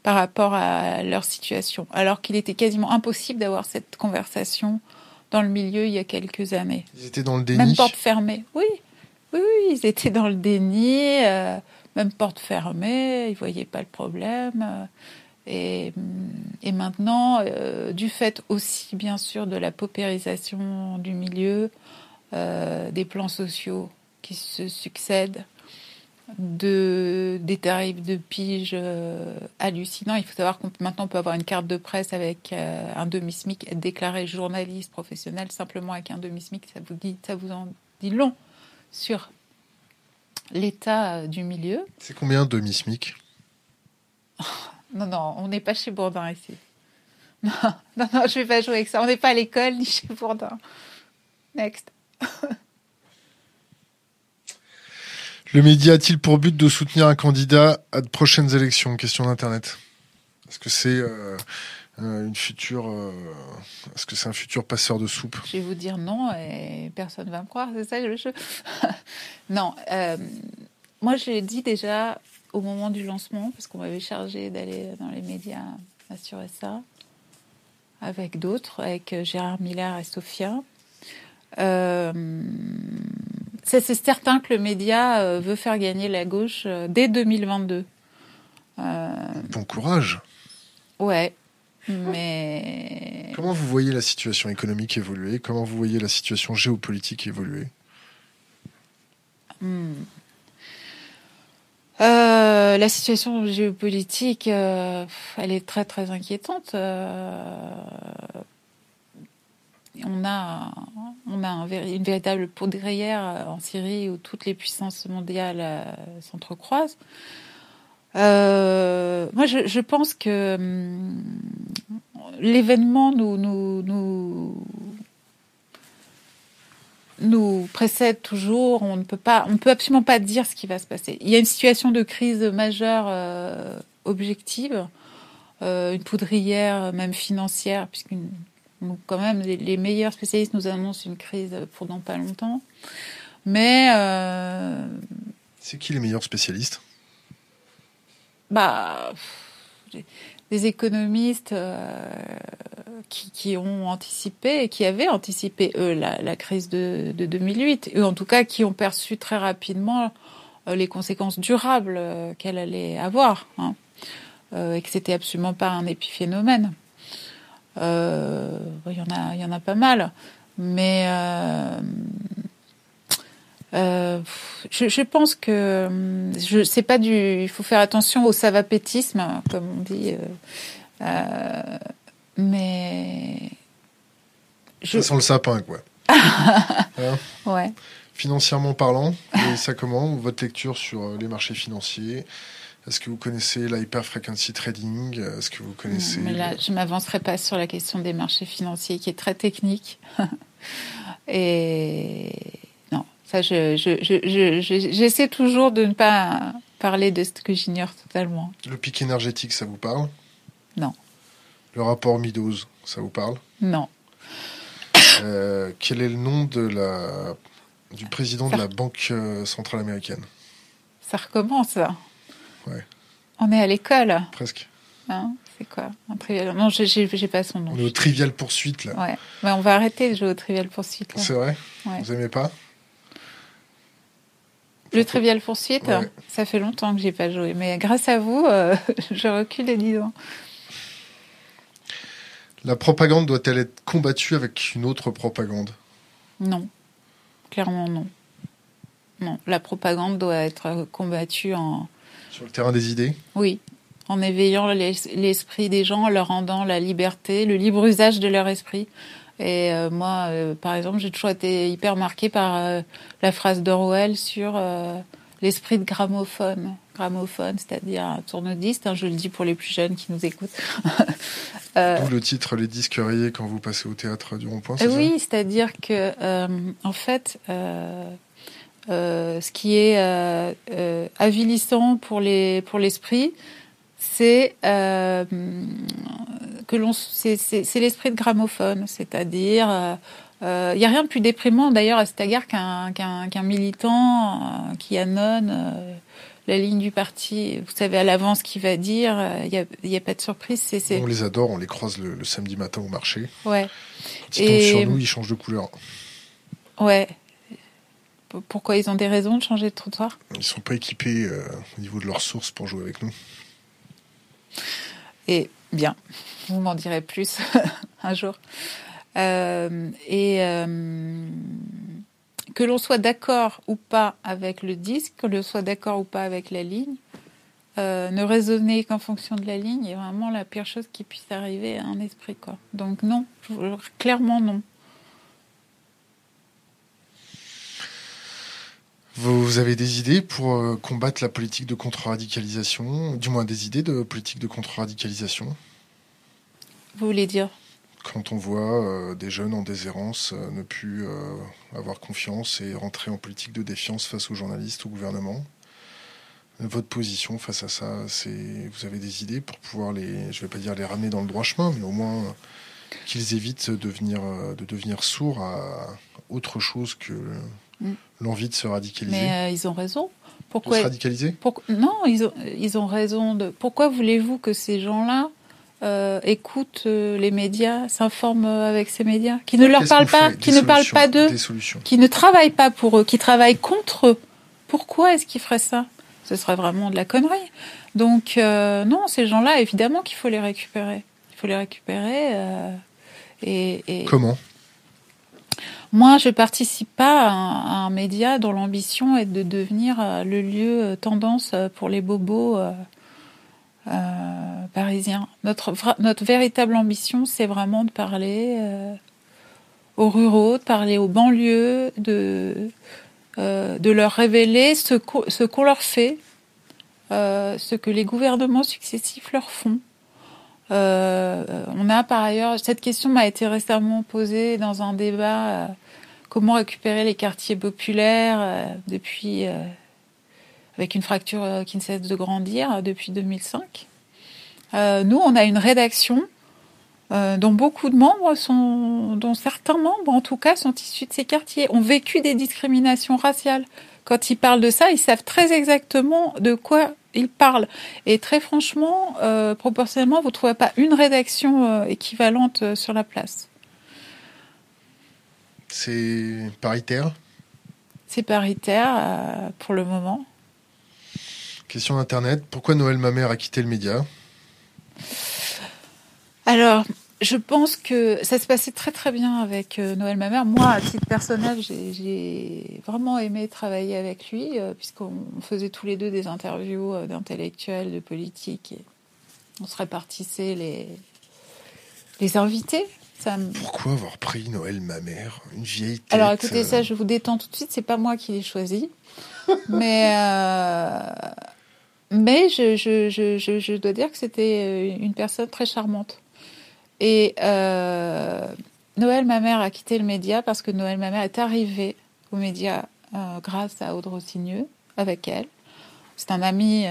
par rapport à leur situation, alors qu'il était quasiment impossible d'avoir cette conversation dans le milieu il y a quelques années. Ils étaient dans le déni. Même porte fermée. Oui, oui, oui, ils étaient dans le déni. Euh, même porte fermée, ils voyaient pas le problème. Et, et maintenant, euh, du fait aussi, bien sûr, de la paupérisation du milieu, euh, des plans sociaux qui se succèdent, de, des tarifs de pige euh, hallucinants. Il faut savoir qu'on maintenant on peut avoir une carte de presse avec un demi-SMIC, déclaré journaliste professionnel simplement avec un demi-SMIC. Ça ça vous en dit long sur l'état euh, du milieu. C'est combien demi-SMIC Non, non, on n'est pas chez Bourdin ici. Non, non, je ne vais pas jouer avec ça. On n'est pas à l'école ni chez Bourdin. Next. Le média a-t-il pour but de soutenir un candidat à de prochaines élections? Question d'Internet. Est-ce que c'est euh, euh, une future. Est-ce que c'est un futur passeur de soupe? Je vais vous dire non et personne ne va me croire, c'est ça le jeu Non. Euh, moi, je l'ai dit déjà au moment du lancement, parce qu'on m'avait chargé d'aller dans les médias assurer ça, avec d'autres, avec Gérard Miller et Sophia. Euh, c'est certain que le média veut faire gagner la gauche dès 2022. Bon courage. Ouais. Mais. Comment vous voyez la situation économique évoluer? Comment vous voyez la situation géopolitique évoluer? Hmm. euh, la situation géopolitique, euh, elle est très très inquiétante. Euh, on a, on a une véritable poudrière en Syrie où toutes les puissances mondiales s'entrecroisent. Euh, moi, je, je, pense que hum, l'événement nous, nous, nous, nous, précède toujours. On ne peut pas, on peut absolument pas dire ce qui va se passer. Il y a une situation de crise majeure euh, objective, euh, une poudrière même financière, puisque quand même les, les, meilleurs spécialistes nous annoncent une crise pour dans pas longtemps. Mais euh, c'est qui les meilleurs spécialistes? bah, des économistes euh, qui, ont anticipé, qui avaient anticipé, eux, la, crise de, de, 2008, et en tout cas qui ont perçu très rapidement euh, les conséquences durables euh, qu'elle allait avoir, hein, et que c'était absolument pas un épiphénomène. Il y, en a, y en a pas mal, mais je, je, pense que hum, je sais pas du. Il faut faire attention au savapétisme, comme on dit. Euh, euh, mais je... ça sent le sapin, quoi. hein ouais. Financièrement parlant, et ça comment Votre lecture sur les marchés financiers? Est-ce que vous connaissez l'hyperfrequency trading? Est-ce que vous connaissez mais là, je m'avancerai pas sur la question des marchés financiers, qui est très technique. et je, j'essaie toujours de ne pas parler de ce que j'ignore totalement. Le pic énergétique, ça vous parle? Non. Le rapport Meadows, ça vous parle? Non. Euh, quel est le nom de la, du président de la Banque euh, centrale américaine? Ça recommence. Ouais. On est à l'école. Presque. Hein? C'est quoi? Un trivial Non, j'ai pas son nom. On est au trivial poursuite, là. Ouais. Mais on va arrêter de jouer au trivial poursuite. C'est vrai? Vous aimez pas? Le Trivial Poursuite, ça fait longtemps que j'ai pas joué, mais grâce à vous, euh, je recule les 10 ans. La propagande doit-elle être combattue avec une autre propagande? Non, clairement non. Non, la propagande doit être combattue en... Sur le terrain des idées? Oui, en éveillant l'esprit des gens, en leur rendant la liberté, le libre usage de leur esprit. Et euh, moi, euh, par exemple, j'ai toujours été hyper marquée par euh, la phrase d'Orwell sur l'esprit de gramophone. Gramophone, c'est-à-dire un tourne-disque, hein, je le dis pour les plus jeunes qui nous écoutent. D'où le titre Les disques rayés quand vous passez au théâtre du rond-point, Oui, c'est-à-dire que, en fait, ce qui est avilissant pour les pour l'esprit, c'est euh, que l'on c'est l'esprit de gramophone, c'est-à-dire il euh, n'y euh, a rien de plus déprimant d'ailleurs à cet égard qu'un qu'un militant euh, qui annonce la ligne du parti. Vous savez à l'avance qui va dire. Il n'y a, pas de surprise. c'est On les adore, on les croise le, samedi matin au marché. Ouais. Quand ils Et... sur nous, ils changent de couleur. Ouais. Pourquoi ils ont des raisons de changer de trottoir? Ils sont pas équipés au niveau de leurs sources pour jouer avec nous. Et bien, vous m'en direz plus un jour. Euh, et euh, que l'on soit d'accord ou pas avec le disque, que l'on soit d'accord ou pas avec la ligne, euh, ne raisonner qu'en fonction de la ligne est vraiment la pire chose qui puisse arriver à un esprit. Quoi. Donc non, clairement non. Vous avez des idées pour euh, combattre la politique de contre-radicalisation Du moins des idées de politique de contre-radicalisation? Vous voulez dire? Quand on voit euh, des jeunes en déshérence euh, ne plus avoir confiance et rentrer en politique de défiance face aux journalistes, au gouvernement, votre position face à ça, c'est vous avez des idées pour pouvoir les, je vais pas dire les ramener dans le droit chemin, mais au moins qu'ils évitent de devenir, de devenir sourds à autre chose que Mm. l'envie de se radicaliser. Mais euh, ils ont raison. Pourquoi se radicaliser Non, ils ont, ils ont raison de. Pourquoi voulez-vous que ces gens-là euh, écoute euh, les médias, s'informe avec ces médias, qui ne leur parlent pas, qui ne parlent pas d'eux, qui ne travaillent pas pour eux, qui travaillent contre eux? Pourquoi est-ce qu'ils feraient ça? Ce serait vraiment de la connerie. Donc euh, non, ces gens-là, évidemment qu'il faut les récupérer. Il faut les récupérer. Et, et, Comment? Moi, je participe pas à un, média dont l'ambition est de devenir le lieu tendance pour les bobos euh, parisiens. Notre, notre véritable ambition, c'est vraiment de parler euh, aux ruraux, de parler aux banlieues, de, euh, de leur révéler ce qu'on leur fait, ce que les gouvernements successifs leur font. on a par ailleurs, cette question m'a été récemment posée dans un débat, comment récupérer les quartiers populaires depuis avec une fracture euh, qui ne cesse de grandir euh, depuis 2005. Euh, nous, on a une rédaction dont beaucoup de membres sont, dont certains membres en tout cas, sont issus de ces quartiers, ont vécu des discriminations raciales. Quand ils parlent de ça, ils savent très exactement de quoi ils parlent. Et très franchement, proportionnellement, vous ne trouvez pas une rédaction équivalente sur la place. C'est paritaire C'est paritaire pour le moment. Question Internet. Pourquoi Noël Mamère a quitté le média? Alors, je pense que ça se passait très très bien avec euh, Noël Mamère. Moi, à titre personnel, j'ai vraiment aimé travailler avec lui, euh, puisqu'on faisait tous les deux des interviews euh, d'intellectuels, de politiques, et on se répartissait les, les invités. Pourquoi avoir pris Noël Mamère, une vieille tête Alors écoutez, ça, je vous détends tout de suite, c'est pas moi qui l'ai choisi. Mais mais je, je, je, je, dois dire que c'était euh, une personne très charmante. Et euh, Noël, ma mère, a quitté le média parce que Noël, ma mère, est arrivée au média euh, grâce à Audre Rossigneux, avec elle. C'est un ami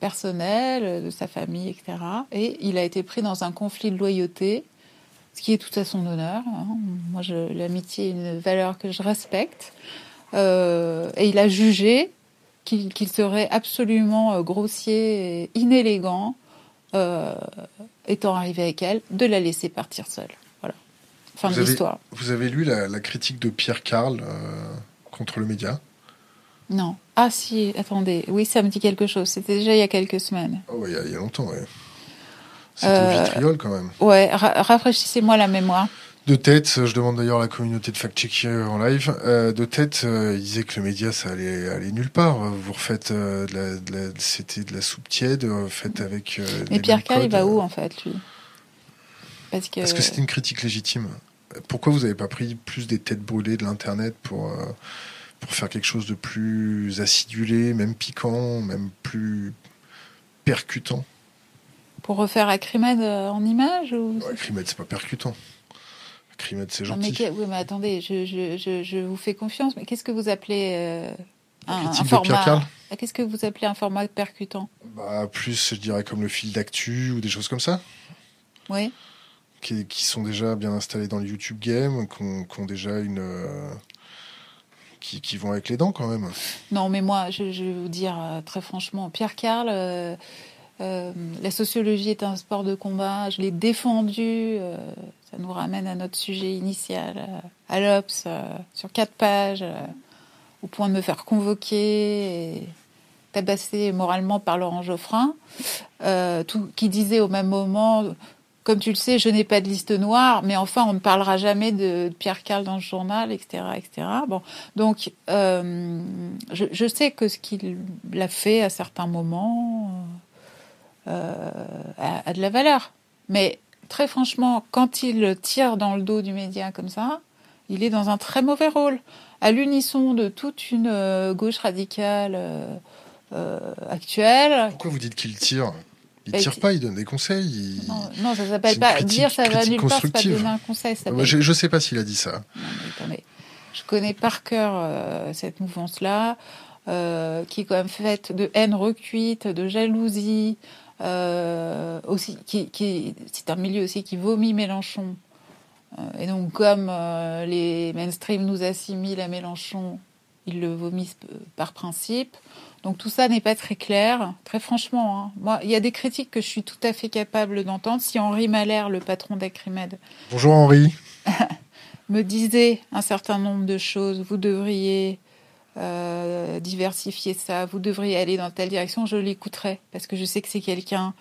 personnel de sa famille, etc. Et il a été pris dans un conflit de loyauté, ce qui est tout à son honneur. Hein. Moi, l'amitié est une valeur que je respecte. et il a jugé qu'il serait absolument euh, grossier et inélégant, euh, étant arrivé avec elle, de la laisser partir seule. Voilà. Fin de l'histoire. Vous avez lu la, critique de Pierre Carl euh, contre le média? Non. Ah si, attendez. Oui, ça me dit quelque chose. C'était déjà il y a quelques semaines. Oh, il, y a, longtemps, oui. C'était vitriol quand même. Ouais, rafraîchissez-moi la mémoire. De tête, je demande d'ailleurs à la communauté de fact-checker en live, euh, de tête, euh, il disait que le média, ça allait nulle part. Vous refaites euh, de la, c'était de la soupe tiède, faites avec. Mais Pierre Carl, il va où en fait, lui? Parce que. Parce que c'était une critique légitime. Pourquoi vous n'avez pas pris plus des têtes brûlées de l'internet pour pour faire quelque chose de plus acidulé, même piquant, même plus percutant? Pour refaire Acrimed en image ou... Acrimed, c'est pas percutant. Crimette, c'est gentil. Mais, oui, mais attendez, je, je, je, vous fais confiance, mais qu'est-ce que vous appelez euh, un, format Qu'est-ce que vous appelez un format percutant bah, Plus, je dirais, comme le fil d'actu ou des choses comme ça. Oui. Qui, qui sont déjà bien installés dans le YouTube Game, qui ont, déjà une. Euh, qui, qui, vont avec les dents quand même. Non, mais moi, je, vais vous dire euh, très franchement, Pierre Carl. La sociologie est un sport de combat. Je l'ai défendu ça nous ramène à notre sujet initial, euh, à l'Obs, euh, sur quatre pages, euh, au point de me faire convoquer et tabasser moralement par Laurent Geoffrin, tout, qui disait au même moment comme tu le sais, je n'ai pas de liste noire, mais enfin, on ne parlera jamais de, Pierre Carl dans le journal, etc., etc. Bon, donc, je, sais que ce qu'il a fait à certains moments a, de la valeur, mais très franchement, quand il tire dans le dos du média comme ça, il est dans un très mauvais rôle, à l'unisson de toute une euh, gauche radicale euh, euh, actuelle. Pourquoi vous dites qu'il tire? Il ne tire pas, il donne des conseils. Non, non, ça s'appelle pas dire ça va nulle part, pas donner un conseil. je ne sais pas s'il a dit ça. je connais par cœur cette mouvance-là, qui est quand même faite de haine recuite, de jalousie, euh, aussi, qui, qui c'est un milieu aussi qui vomit Mélenchon. Euh, et donc, comme euh, les mainstream nous assimilent à Mélenchon, ils le vomissent par principe. Donc tout ça n'est pas très clair, très franchement. Hein. Moi, il y a des critiques que je suis tout à fait capable d'entendre. Si Henri Malher, le patron d'Acrimed, bonjour Henri, me disait un certain nombre de choses, vous devriez euh, diversifier ça, vous devriez aller dans telle direction, je l'écouterais parce que je sais que c'est quelqu'un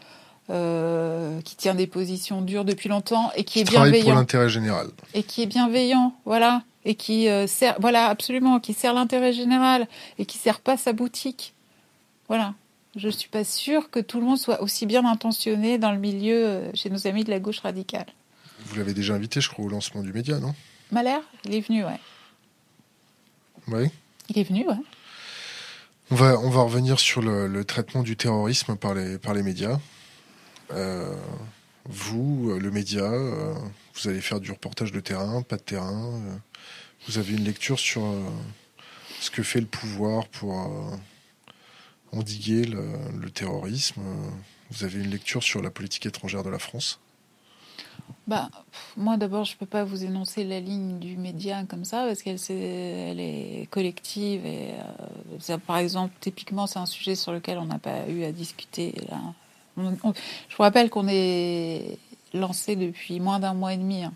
euh, qui tient des positions dures depuis longtemps et qui est bienveillant. pour l'intérêt général. Et qui est bienveillant, voilà, et qui euh, sert, voilà, absolument, qui sert l'intérêt général et qui sert pas sa boutique, voilà. Je suis pas sûre que tout le monde soit aussi bien intentionné dans le milieu chez nos amis de la gauche radicale. Vous l'avez déjà invité, je crois, au lancement du média, non? Malher, il est venu, ouais. Oui. Il est venu, ouais. On va, revenir sur le, traitement du terrorisme par les, par les médias. Euh, vous, euh, le média, euh, vous allez faire du reportage de terrain, pas de terrain. vous avez une lecture sur ce que fait le pouvoir pour endiguer le terrorisme. Vous avez une lecture sur la politique étrangère de la France bah, moi d'abord, je ne peux pas vous énoncer la ligne du média comme ça parce qu'elle elle est collective et euh, par exemple, typiquement, c'est un sujet sur lequel on n'a pas eu à discuter. Je vous rappelle qu'on est lancé depuis moins d'un mois et demi. Hein.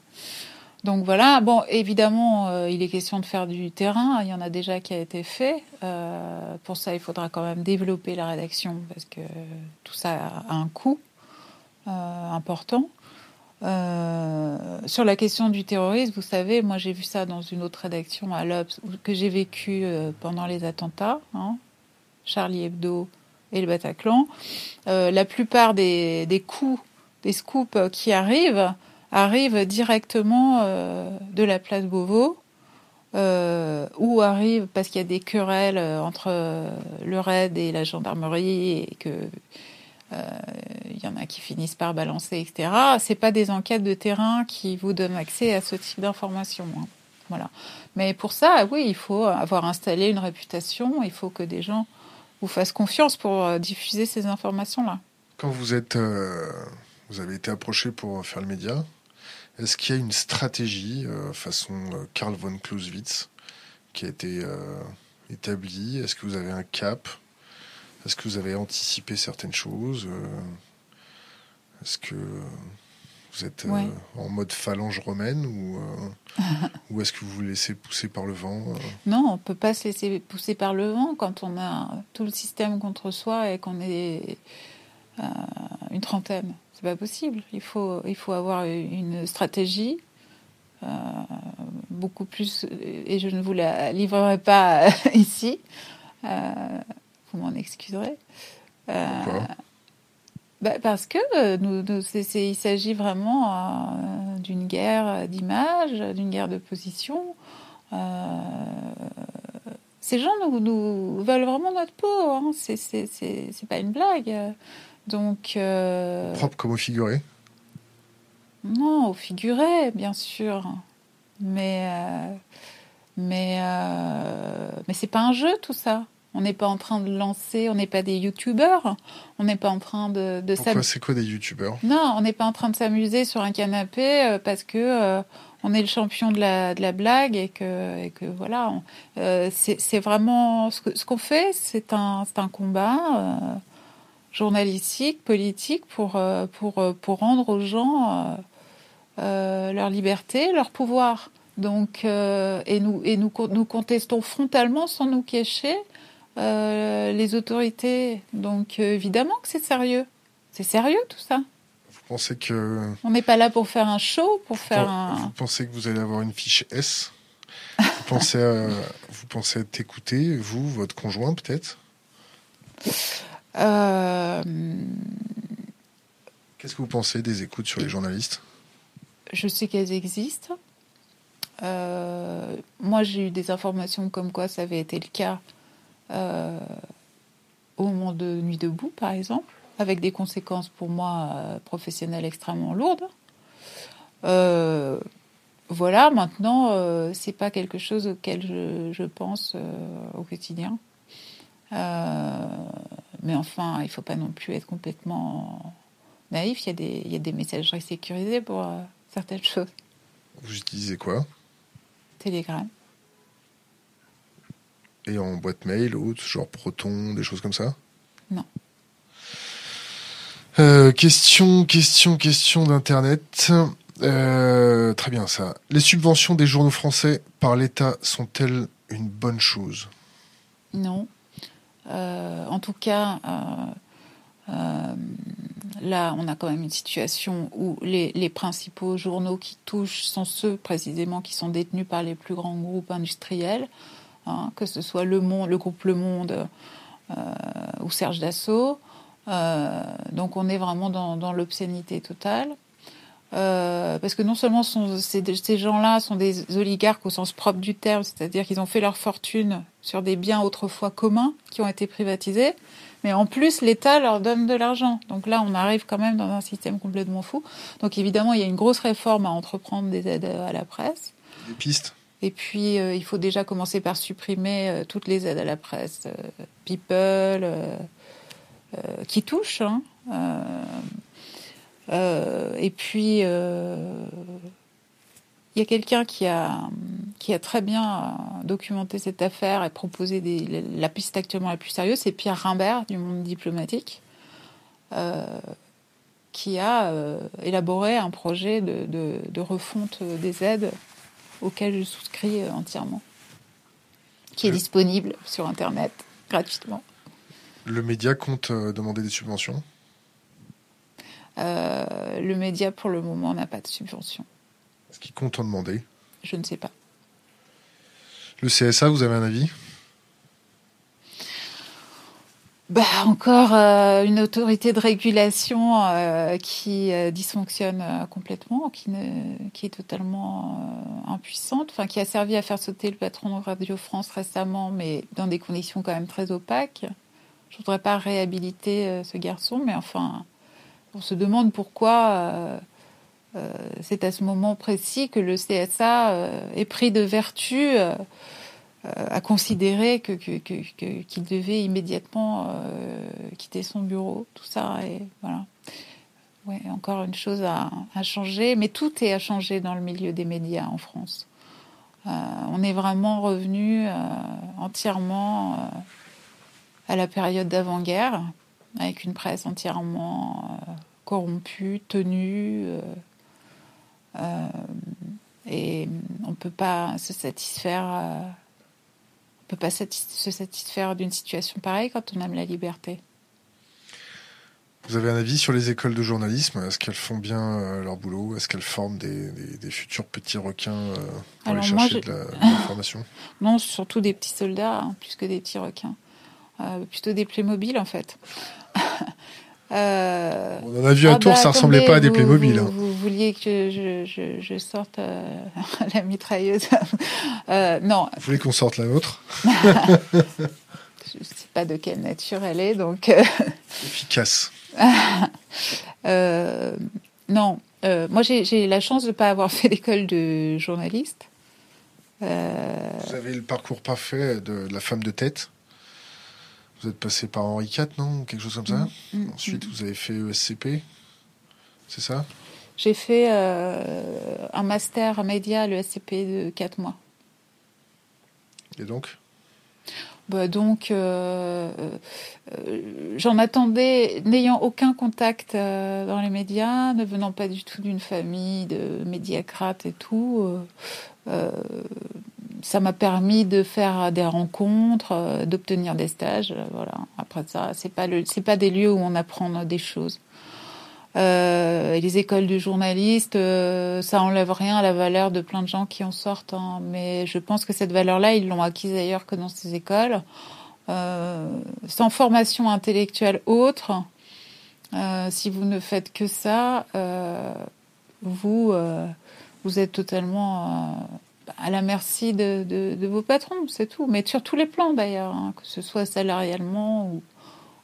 Donc voilà, bon, évidemment, euh, il est question de faire du terrain. Il y en a déjà qui a été fait. Euh, pour ça, il faudra quand même développer la rédaction parce que tout ça a un coût important. Euh, sur la question du terrorisme, vous savez, moi j'ai vu ça dans une autre rédaction à l'Obs que j'ai vécu euh, pendant les attentats, hein, Charlie Hebdo et le Bataclan. Euh, la plupart des, des, coups, des scoops qui arrivent, arrivent directement de la place Beauvau. ou arrivent parce qu'il y a des querelles entre le RAID et la gendarmerie et que il euh, y en a qui finissent par balancer, etc. C'est pas des enquêtes de terrain qui vous donnent accès à ce type d'informations. Hein. Voilà. Mais pour ça, oui, il faut avoir installé une réputation. Il faut que des gens vous fassent confiance pour euh, diffuser ces informations-là. Quand vous êtes, euh, vous avez été approché pour faire le média, est-ce qu'il y a une stratégie façon Karl von Clausewitz qui a été établie? Est-ce que vous avez un cap? Est-ce que vous avez anticipé certaines choses euh, Est-ce que vous êtes euh, en mode phalange romaine ou, euh, ou est-ce que vous vous laissez pousser par le vent Non, on ne peut pas se laisser pousser par le vent quand on a tout le système contre soi et qu'on est une trentaine. C'est pas possible. Il faut, il faut avoir une stratégie. beaucoup plus, et je ne vous la livrerai pas ici, vous m'en excuserez. Euh, bah Parce que euh, nous, il s'agit vraiment euh, d'une guerre d'image, d'une guerre de position. ces gens nous, veulent vraiment notre peau. Hein. C'est pas une blague. Donc. Propre comme au figuré? Non, au figuré, bien sûr. Mais. mais mais c'est pas un jeu, tout ça. On n'est pas en train de lancer, on n'est pas des youtubeurs, on n'est pas en train de, de Pourquoi c'est quoi des youtubeurs? Non, on n'est pas en train de s'amuser sur un canapé euh, parce que euh, on est le champion de la, de la blague et que, et que voilà. Euh, c'est vraiment ce qu'on ce fait, c'est un, un combat journalistique, politique pour, pour, pour rendre aux gens leur liberté, leur pouvoir. Donc, et nous, et nous, nous contestons frontalement sans nous cacher euh, les autorités. Donc euh, évidemment que c'est sérieux. C'est sérieux tout ça. Vous pensez que... On n'est pas là pour faire un show, pour faire un... Vous pensez que vous allez avoir une fiche S? Vous pensez, à, vous pensez être écouté, vous, votre conjoint peut-être? Euh, Qu'est-ce que vous pensez des écoutes sur les journalistes? Je sais qu'elles existent. moi, j'ai eu des informations comme quoi ça avait été le cas euh, au moment de Nuit debout, par exemple, avec des conséquences pour moi euh, professionnelles extrêmement lourdes. Euh, voilà, maintenant, c'est pas quelque chose auquel je, pense au quotidien. mais enfin, il faut pas non plus être complètement naïf. Il y a des, il y a des messageries sécurisées pour certaines choses. Vous utilisez quoi? Telegram. Et en boîte mail, autre, genre Proton, des choses comme ça Non. Euh, question, question, question d'Internet. Euh, très bien ça. Les subventions des journaux français par l'État sont-elles une bonne chose? Non. Euh, en tout cas, là, on a quand même une situation où les, principaux journaux qui touchent sont ceux précisément qui sont détenus par les plus grands groupes industriels, hein, que ce soit le, Monde, le groupe Le Monde ou Serge Dassault. Euh, donc on est vraiment dans, l'obscénité totale. Euh, parce que non seulement ces, gens-là sont des oligarques au sens propre du terme, c'est-à-dire qu'ils ont fait leur fortune sur des biens autrefois communs qui ont été privatisés, mais en plus l'État leur donne de l'argent. Donc là, on arrive quand même dans un système complètement fou. Donc évidemment, il y a une grosse réforme à entreprendre des aides à la presse. Des pistes. Et puis, euh, il faut déjà commencer par supprimer toutes les aides à la presse, People. Euh, qui touche. Hein. Euh, euh, et puis, il y a quelqu'un qui a, qui a très bien documenté cette affaire et proposé la piste actuellement la plus sérieuse, c'est Pierre Rimbert du monde diplomatique, qui a élaboré un projet de, refonte des aides auquel je souscris entièrement, qui est disponible sur Internet gratuitement. Le média compte euh, demander des subventions? Euh, Le média, pour le moment, n'a pas de subvention. Est-ce qu'il compte en demander? Je ne sais pas. Le CSA, vous avez un avis? Bah, encore euh, une autorité de régulation qui dysfonctionne complètement, qui, qui est totalement impuissante, enfin qui a servi à faire sauter le patron de Radio France récemment, mais dans des conditions quand même très opaques. Je voudrais pas réhabiliter euh, ce garçon, mais enfin, on se demande pourquoi euh, euh, c'est à ce moment précis que le CSA est pris de vertu à considérer que, qu'il devait immédiatement quitter son bureau, tout ça, et voilà. Ouais, encore une chose à, changer, mais tout est à changer dans le milieu des médias en France. on est vraiment revenu entièrement à la période d'avant-guerre, avec une presse entièrement euh, corrompue, tenue. Euh, euh, et on ne peut pas se satisfaire. On peut pas se satisfaire d'une situation pareille quand on aime la liberté. Vous avez un avis sur les écoles de journalisme? Est-ce qu'elles font bien leur boulot? Est-ce qu'elles forment des, futurs petits requins pour aller chercher de l'information? Non, surtout des petits soldats, hein, plus que des petits requins. Euh, plutôt des Playmobil en fait. Euh, on en a vu un ah tour, bah, ça ressemblait pas à des Playmobil. Vous, hein. vous, vouliez que je, je, sorte euh, la mitrailleuse Non. Vous voulez qu'on sorte la nôtre Je ne sais pas de quelle nature elle est, donc. Efficace. non, moi j'ai la chance de ne pas avoir fait l'école de journaliste. Vous avez le parcours parfait de la femme de tête vous êtes passé par Henri IV, non? Quelque chose comme ça? Mm, mm, Ensuite, mm. vous avez fait ESCP, c'est ça? J'ai fait euh, un master média à l'ESCP de 4 mois. Et donc? Bah donc, euh, euh, j'en attendais, n'ayant aucun contact dans les médias, ne venant pas du tout d'une famille de médiacrates et tout, ça m'a permis de faire des rencontres, d'obtenir des stages. Voilà. Après ça, c'est pas le, c'est pas des lieux où on apprend des choses. Euh, les écoles de journalistes, euh, ça enlève rien à la valeur de plein de gens qui en sortent. Hein. Mais je pense que cette valeur-là, ils l'ont acquise ailleurs que dans ces écoles. Euh, sans formation intellectuelle autre, si vous ne faites que ça, vous, vous êtes totalement à la merci de, vos patrons, c'est tout. Mais sur tous les plans d'ailleurs, hein, que ce soit salarialement ou,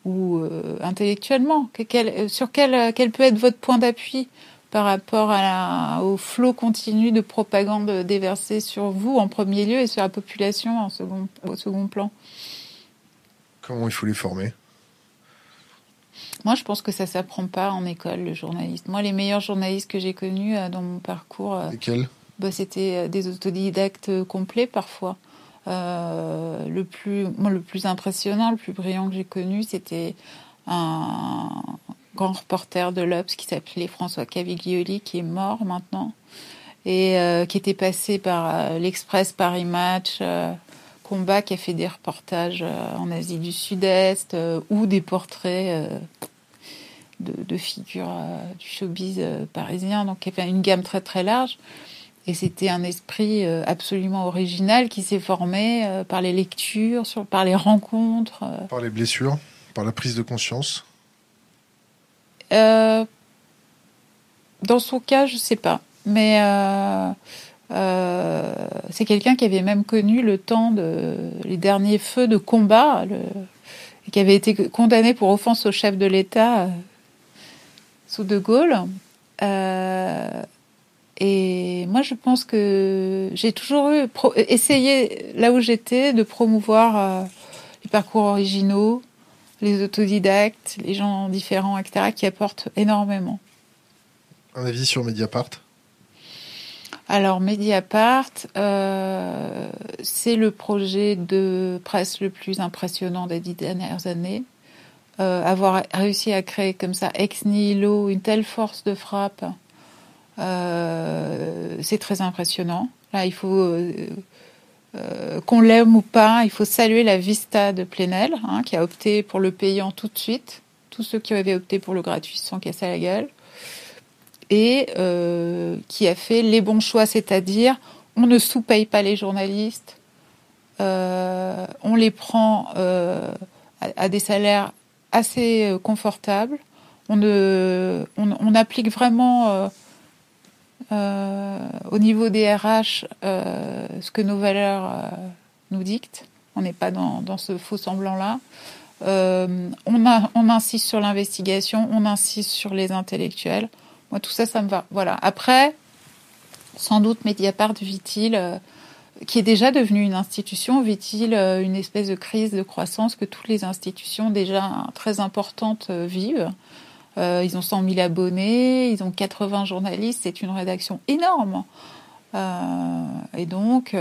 euh, intellectuellement. Euh, sur quel, euh, quel peut être votre point d'appui par rapport à au flot continu de propagande déversée sur vous en premier lieu et sur la population en second, au second plan? Comment il faut les former? Moi, je pense que ça s'apprend pas en école, le journaliste. Moi, les meilleurs journalistes que j'ai connus dans mon parcours. Lesquels? bah, c'était des autodidactes complets parfois. Le plus, moi, le plus impressionnant, le plus brillant que j'ai connu, c'était un grand reporter de l'Obs qui s'appelait François Caviglioli, qui est mort maintenant, et qui était passé par l'Express Paris Match, Combat, qui a fait des reportages en Asie du Sud-Est, ou des portraits de, figures euh, du showbiz euh, parisien, donc il y avait une gamme très très large. Et c'était un esprit euh, absolument original qui s'est formé par les lectures, par les rencontres. Par les blessures, par la prise de conscience Dans son cas, je ne sais pas. Mais c'est quelqu'un qui avait même connu le temps de les derniers feux de combat et qui avait été condamné pour offense au chef de l'État sous De Gaulle. Euh, et moi, je pense que j'ai toujours eu essayé là où j'étais de promouvoir euh, les parcours originaux, les autodidactes, les gens différents, etc., qui apportent énormément. Un avis sur Mediapart? Alors Mediapart, euh, c'est le projet de presse le plus impressionnant des dix dernières années. Euh, avoir réussi à créer comme ça ex nihilo une telle force de frappe, euh, c'est très impressionnant. Là, il faut euh, qu'on l'aime ou pas, il faut saluer la Vista de Plenel, hein, qui a opté pour le payant tout de suite. Tous ceux qui avaient opté pour le gratuit se sont cassés la gueule. Et qui a fait les bons choix, c'est-à-dire on ne sous-paye pas les journalistes, on les prend à, des salaires assez euh, confortable. On, on, applique vraiment euh, euh, au niveau des RH ce que nos valeurs nous dictent. On n'est pas dans, ce faux semblant-là. on, insiste sur l'investigation, on insiste sur les intellectuels. Moi, tout ça, ça me va. Voilà. Après, sans doute, Mediapart vit-il qui est déjà devenu une institution, vit-il euh, une espèce de crise de croissance que toutes les institutions déjà très importantes euh, vivent? Euh, Ils ont 100 000 abonnés, ils ont 80 journalistes, c'est une rédaction énorme. et donc,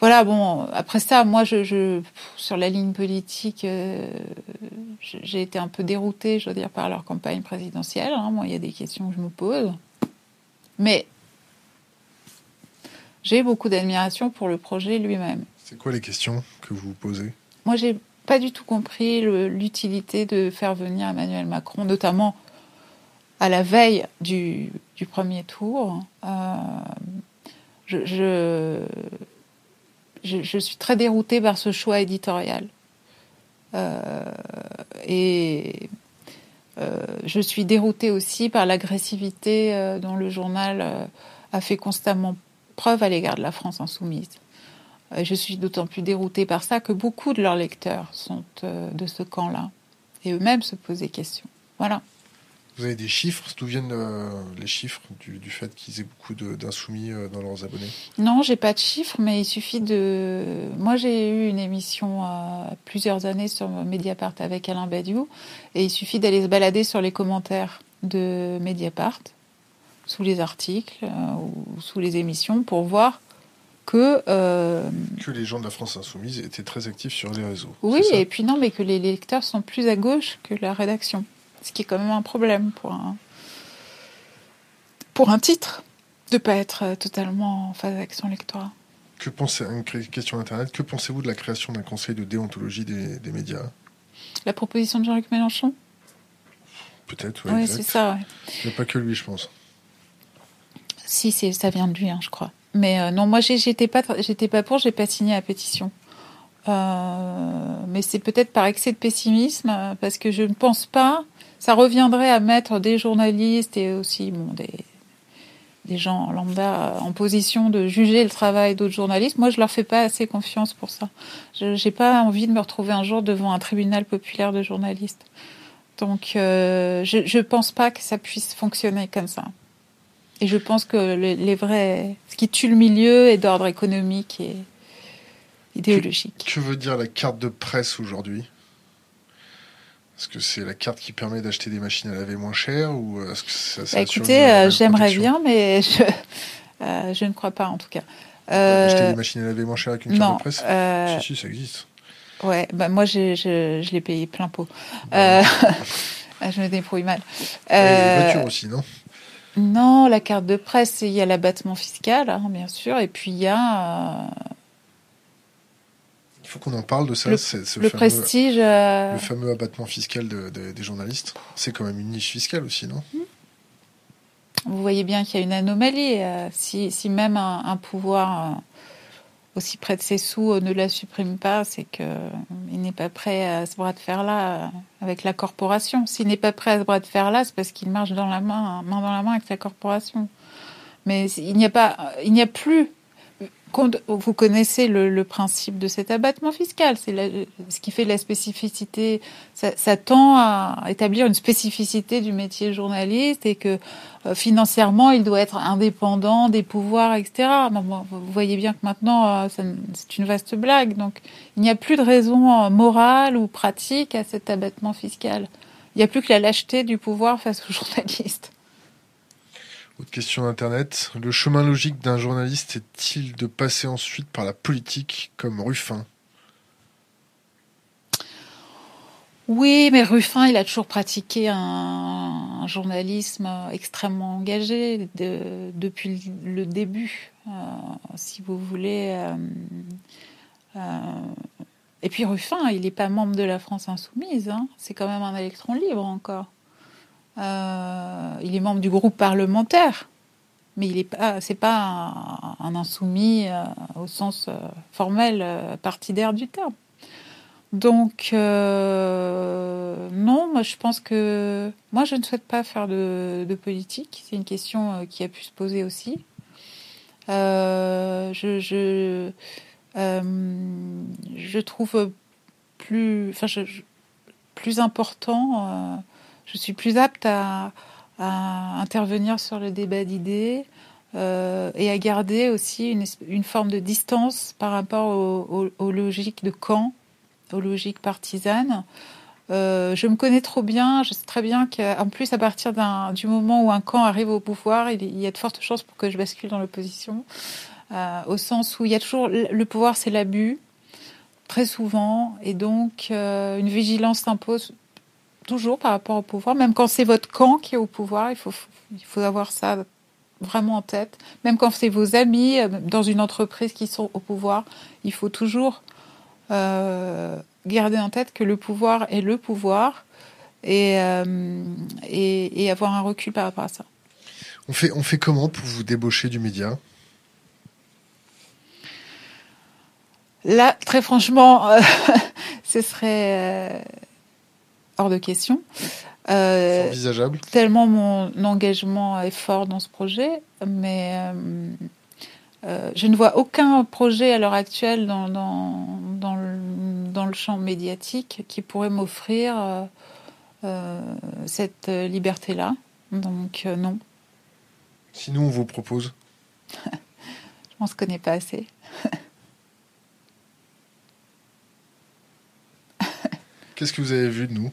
voilà, bon, après ça, moi, je, sur la ligne politique, j'ai été un peu déroutée, je veux dire, par leur campagne présidentielle. Hein. Moi, il y a des questions que je me pose. Mais j'ai beaucoup d'admiration pour le projet lui-même. C'est quoi les questions que vous vous posez? Moi, j'ai pas du tout compris l'utilité de faire venir Emmanuel Macron, notamment à la veille du, premier tour. Euh, je, suis très déroutée par ce choix éditorial. Euh, et euh, je suis déroutée aussi par l'agressivité dont le journal a fait constamment preuve à l'égard de la France insoumise. Je suis d'autant plus déroutée par ça que beaucoup de leurs lecteurs sont euh, de ce camp-là. Et eux-mêmes se posent des questions. Voilà. Vous avez des chiffres? D'où viennent euh, les chiffres du, fait qu'ils aient beaucoup d'insoumis euh, dans leurs abonnés? Non, j'ai pas de chiffres, mais il suffit de. Moi, j'ai eu une émission plusieurs années sur Mediapart avec Alain Badiou, et il suffit d'aller se balader sur les commentaires de Mediapart sous les articles euh, ou sous les émissions pour voir que euh, que les gens de la France insoumise étaient très actifs sur les réseaux. Oui, et puis non, mais que les lecteurs sont plus à gauche que la rédaction, ce qui est quand même un problème pour un pour un titre de pas être totalement en phase avec son lectorat. Que pensez une question internet Que pensez-vous de la création d'un conseil de déontologie des, des médias? La proposition de Jean-Luc Mélenchon? Peut-être, oui. c'est ça. Il n'y a pas que lui, je pense. Si, ça vient de lui, hein, je crois. Mais euh, non, moi, j'étais pas, j'étais pas pour, j'ai pas signé la pétition. Euh, mais c'est peut-être par excès de pessimisme, euh, parce que je ne pense pas. Ça reviendrait à mettre des journalistes et aussi bon, des, des gens lambda en position de juger le travail d'autres journalistes. Moi, je leur fais pas assez confiance pour ça. Je n'ai pas envie de me retrouver un jour devant un tribunal populaire de journalistes. Donc, je ne pense pas que ça puisse fonctionner comme ça. Et je pense que les, vrais, ce qui tue le milieu est d'ordre économique et idéologique. Que, veut dire la carte de presse aujourd'hui? Est-ce que c'est la carte qui permet d'acheter des machines à laver moins cher ou est-ce que ça, bah, Écoutez, euh, j'aimerais bien, mais je, euh, je ne crois pas en tout cas. Euh, acheter des machines à laver moins chères avec une carte de presse? euh, Si, si, ça existe. Ouais, bah moi je, je, l'ai payé plein pot. Euh, je me débrouille mal. il y a une voiture aussi, non? Non, la carte de presse, il y a l'abattement fiscal, hein, bien sûr, et puis il y a. Il faut qu'on en parle de ça. Le, ce le prestige. Le fameux abattement fiscal des journalistes. C'est quand même une niche fiscale aussi, non? Vous voyez bien qu'il y a une anomalie. si, si, même un pouvoir aussi près de ses sous ne la supprime pas, c'est qu'il n'est pas prêt à ce bras de fer-là avec la corporation. S'il n'est pas prêt à ce bras de fer-là, c'est parce qu'il marche dans la main, main dans la main avec la corporation. Mais il n'y a pas, il n'y a plus vous connaissez le, principe de cet abattement fiscal. C'est ce qui fait la spécificité. Ça, tend à établir une spécificité du métier journaliste et que euh, financièrement, il doit être indépendant des pouvoirs, etc. vous voyez bien que maintenant, euh, c'est une vaste blague. Donc, il n'y a plus de raison euh, morale ou pratique à cet abattement fiscal. Il n'y a plus que la lâcheté du pouvoir face aux journalistes. Autre question d'Internet. Le chemin logique d'un journaliste est-il de passer ensuite par la politique comme Ruffin? Oui, mais Ruffin, il a toujours pratiqué un, journalisme extrêmement engagé depuis le début, euh, si vous voulez. Euh, euh, et puis Ruffin, il n'est pas membre de la France insoumise. Hein. C'est quand même un électron libre encore. Euh, il est membre du groupe parlementaire, mais il n'est pas, c'est pas un, insoumis euh, au sens euh, formel partidaire du terme. Donc non, moi je pense que moi je ne souhaite pas faire de, politique. C'est une question qui a pu se poser aussi. je je, je trouve plus, enfin, plus important je suis plus apte à, intervenir sur le débat d'idées euh, et à garder aussi une, forme de distance par rapport aux, logiques de camp, aux logiques partisanes. Euh, je me connais trop bien, je sais très bien qu'en plus, à partir du moment où un camp arrive au pouvoir, il, y a de fortes chances pour que je bascule dans l'opposition, euh, au sens où il y a toujours le pouvoir, c'est l'abus, très souvent, et donc une vigilance s'impose toujours par rapport au pouvoir, même quand c'est votre camp qui est au pouvoir, il faut, il faut avoir ça vraiment en tête. Même quand c'est vos amis euh, dans une entreprise qui sont au pouvoir, il faut toujours euh, garder en tête que le pouvoir est le pouvoir et, euh, et, avoir un recul par rapport à ça. On fait, on fait comment pour vous débaucher du média? Là, très franchement, ce serait hors de question. Euh, envisageable. Tellement mon engagement est fort dans ce projet, mais euh, euh, je ne vois aucun projet à l'heure actuelle dans, dans, dans, le, dans, le, champ médiatique qui pourrait m'offrir cette liberté-là. Donc non. Si nous, on vous propose Je pense qu'on n'est pas assez. Qu'est-ce que vous avez vu de nous?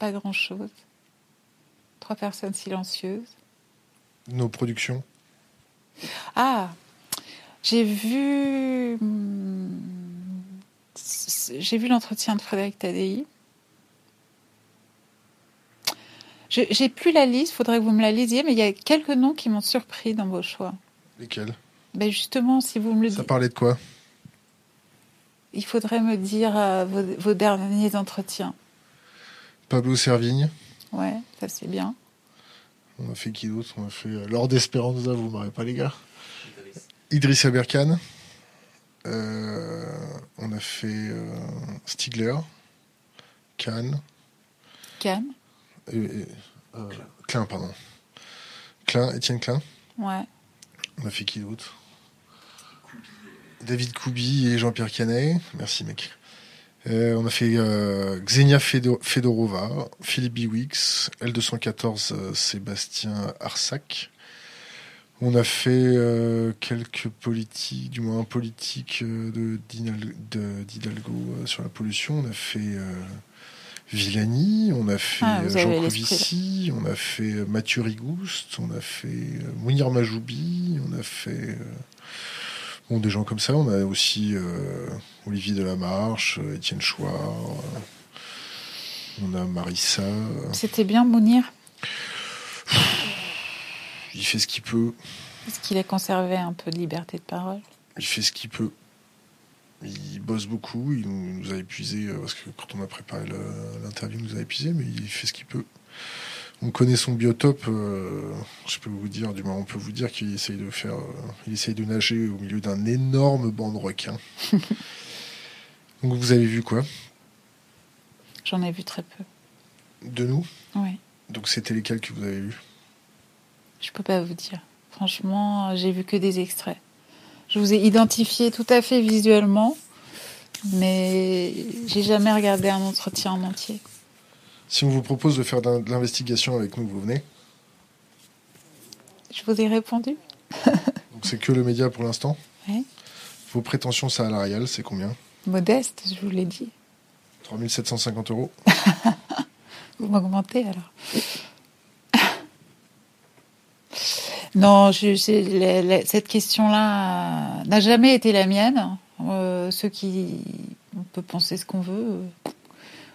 Pas grand-chose. Trois personnes silencieuses. Nos productions Ah, j'ai vu. J'ai vu l'entretien de Frédéric Tadei. J'ai plus la liste, faudrait que vous me la lisiez, mais il y a quelques noms qui m'ont surpris dans vos choix. Lesquels? Ben Justement, si vous me le dites. Ça parlait de quoi? Il faudrait me dire euh, vos derniers entretiens. Pablo Servigne. Ouais, ça c'est bien. On a fait qui d'autre? On a fait euh, Lord Esperanza, vous m'aurez pas les gars. Idriss Aberkan. Euh, on a fait euh, Stigler. Kahn. Kahn. Klein, pardon. Klein, Étienne Klein. Ouais. On a fait qui d'autre? David Koubi et Jean-Pierre Canet. Merci mec. Euh, on a fait euh, Xenia Fedorova, Philippe Biwix, L214 euh, Sébastien Arsac. On a fait quelques politiques, du moins un politique de d'Hidalgo sur la pollution. On a fait Villani, on a fait Ah, euh, Jean Covici, on a fait euh, Mathieu Rigouste, on a fait euh, Mounir Majoubi, on a fait euh, bon, des gens comme ça. On a aussi euh, Olivier Delamarche, euh, Étienne Chouard, euh, on a Marissa. C'était bien Mounir, il fait ce qu'il peut, parce qu'il a conservé un peu de liberté de parole. il fait ce qu'il peut. Il bosse beaucoup, il nous a épuisé parce que quand on a préparé l'interview, il nous a épuisé, mais il fait ce qu'il peut. On connaît son biotope, euh, je peux vous dire, du moins on peut vous dire qu'il essaye de faire, euh, il essaye de nager au milieu d'un énorme banc de requins. Donc vous avez vu quoi? J'en ai vu très peu. De nous? Oui. Donc c'était lesquels que vous avez vus? Je peux pas vous dire. Franchement, j'ai vu que des extraits. Je vous ai identifié tout à fait visuellement, mais j'ai jamais regardé un entretien en entier. Si on vous propose de faire de l'investigation avec nous, vous venez Je vous ai répondu. Donc c'est que le média pour l'instant Oui. Vos prétentions salariales, c'est combien? Modeste, je vous l'ai dit. 3750 euros Vous m'augmentez alors. Non, je, c'est- la- la- cette question-là n'a jamais été la mienne. Euh, ceux qui, on peut penser ce qu'on veut.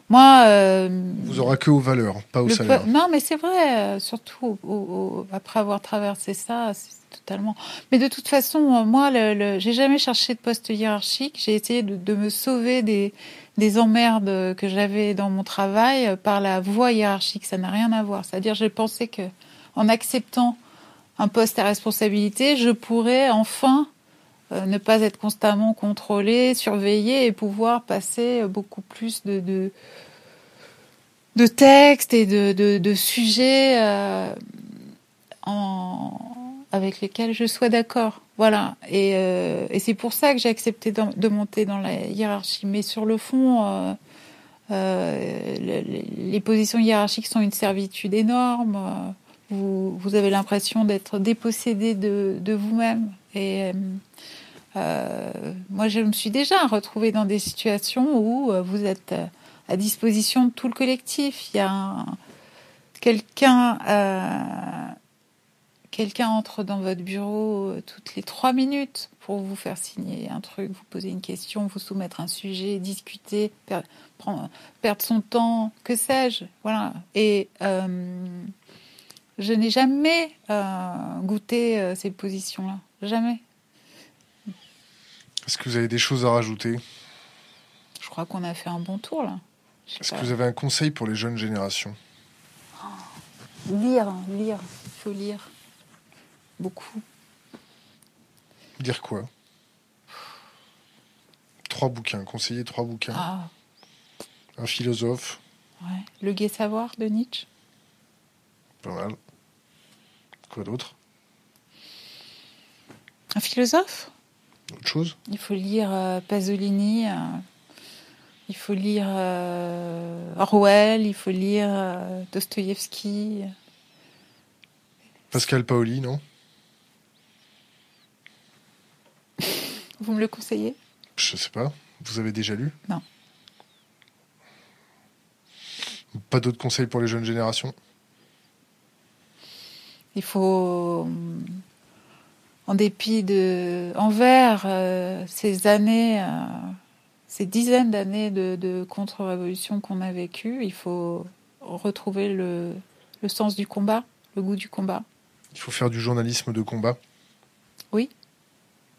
Moi, euh, Vous aura que aux valeurs, pas au salaire. peu- non, mais c'est vrai. euh, surtout au- au- après avoir traversé ça, c'est totalement. Mais de toute façon, euh, moi, le, le- j'ai jamais cherché de poste hiérarchique. J'ai essayé de, de me sauver des, des emmerdes que j'avais dans mon travail euh, par la voie hiérarchique. Ça n'a rien à voir. C'est-à-dire, j'ai pensé que en acceptant un poste à responsabilité, je pourrais enfin ne pas être constamment contrôlé, surveillé et pouvoir passer euh, beaucoup plus de, de, textes et de, de, sujets euh, avec lesquels je sois d'accord. Voilà. Et, euh, c'est pour ça que j'ai accepté de, monter dans la hiérarchie. Mais sur le fond, euh, euh, le- le- les positions hiérarchiques sont une servitude énorme. Euh, Vous, vous avez l'impression d'être dépossédé de, de vous-même. Et euh, euh, moi, je me suis déjà retrouvée dans des situations où euh, vous êtes à disposition de tout le collectif. Il y a un- quelqu'un, quelqu'un entre dans votre bureau toutes les trois minutes pour vous faire signer un truc, vous poser une question, vous soumettre un sujet, discuter, perdre son temps, que sais-je. Voilà. Et je n'ai jamais goûté ces positions-là. Jamais. Est-ce que vous avez des choses à rajouter? Je crois qu'on a fait un bon tour là. Est-ce que vous avez un conseil pour les jeunes générations? Lire, lire, il faut lire. Beaucoup. Dire quoi? Trois bouquins, conseiller trois bouquins. Ah, Un philosophe, ouais. Le gai savoir de Nietzsche? pas mal. Quoi d'autre? Un philosophe? Autre chose? Il faut lire euh, Pasolini, euh, il faut lire euh, Orwell, il faut lire Dostoïevski. Pascal Paoli, non? Vous me le conseillez? Je sais pas. Vous avez déjà lu? Non. Pas d'autres conseils pour les jeunes générations? Il faut, en dépit de, envers euh, ces années, euh, ces dizaines d'années de, de contre-révolution qu'on a vécues, il faut retrouver le, le sens du combat, le goût du combat. Il faut faire du journalisme de combat.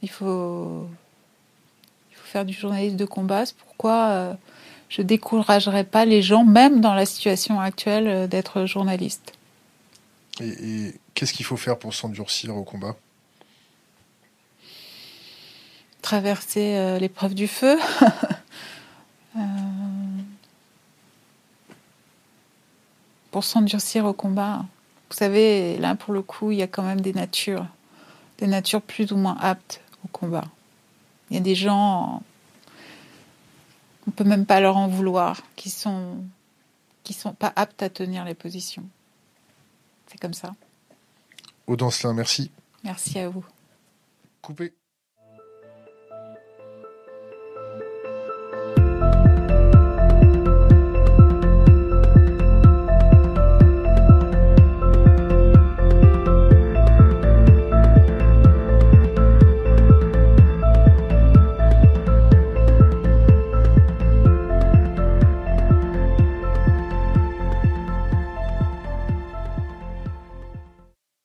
Il faut, il faut faire du journalisme de combat. C'est pourquoi euh, je découragerai pas les gens, même dans la situation actuelle, euh, d'être journaliste. Et, et qu'est-ce qu'il faut faire pour s'endurcir au combat? Traverser euh, l'épreuve du feu. Euh, pour s'endurcir au combat. Vous savez, là pour le coup, il y a quand même des natures, des natures plus ou moins aptes au combat. Il y a des gens, on peut même pas leur en vouloir, qui sont qui sont pas aptes à tenir les positions. C'est comme ça. Audancelin, merci. Merci à vous. Coupé.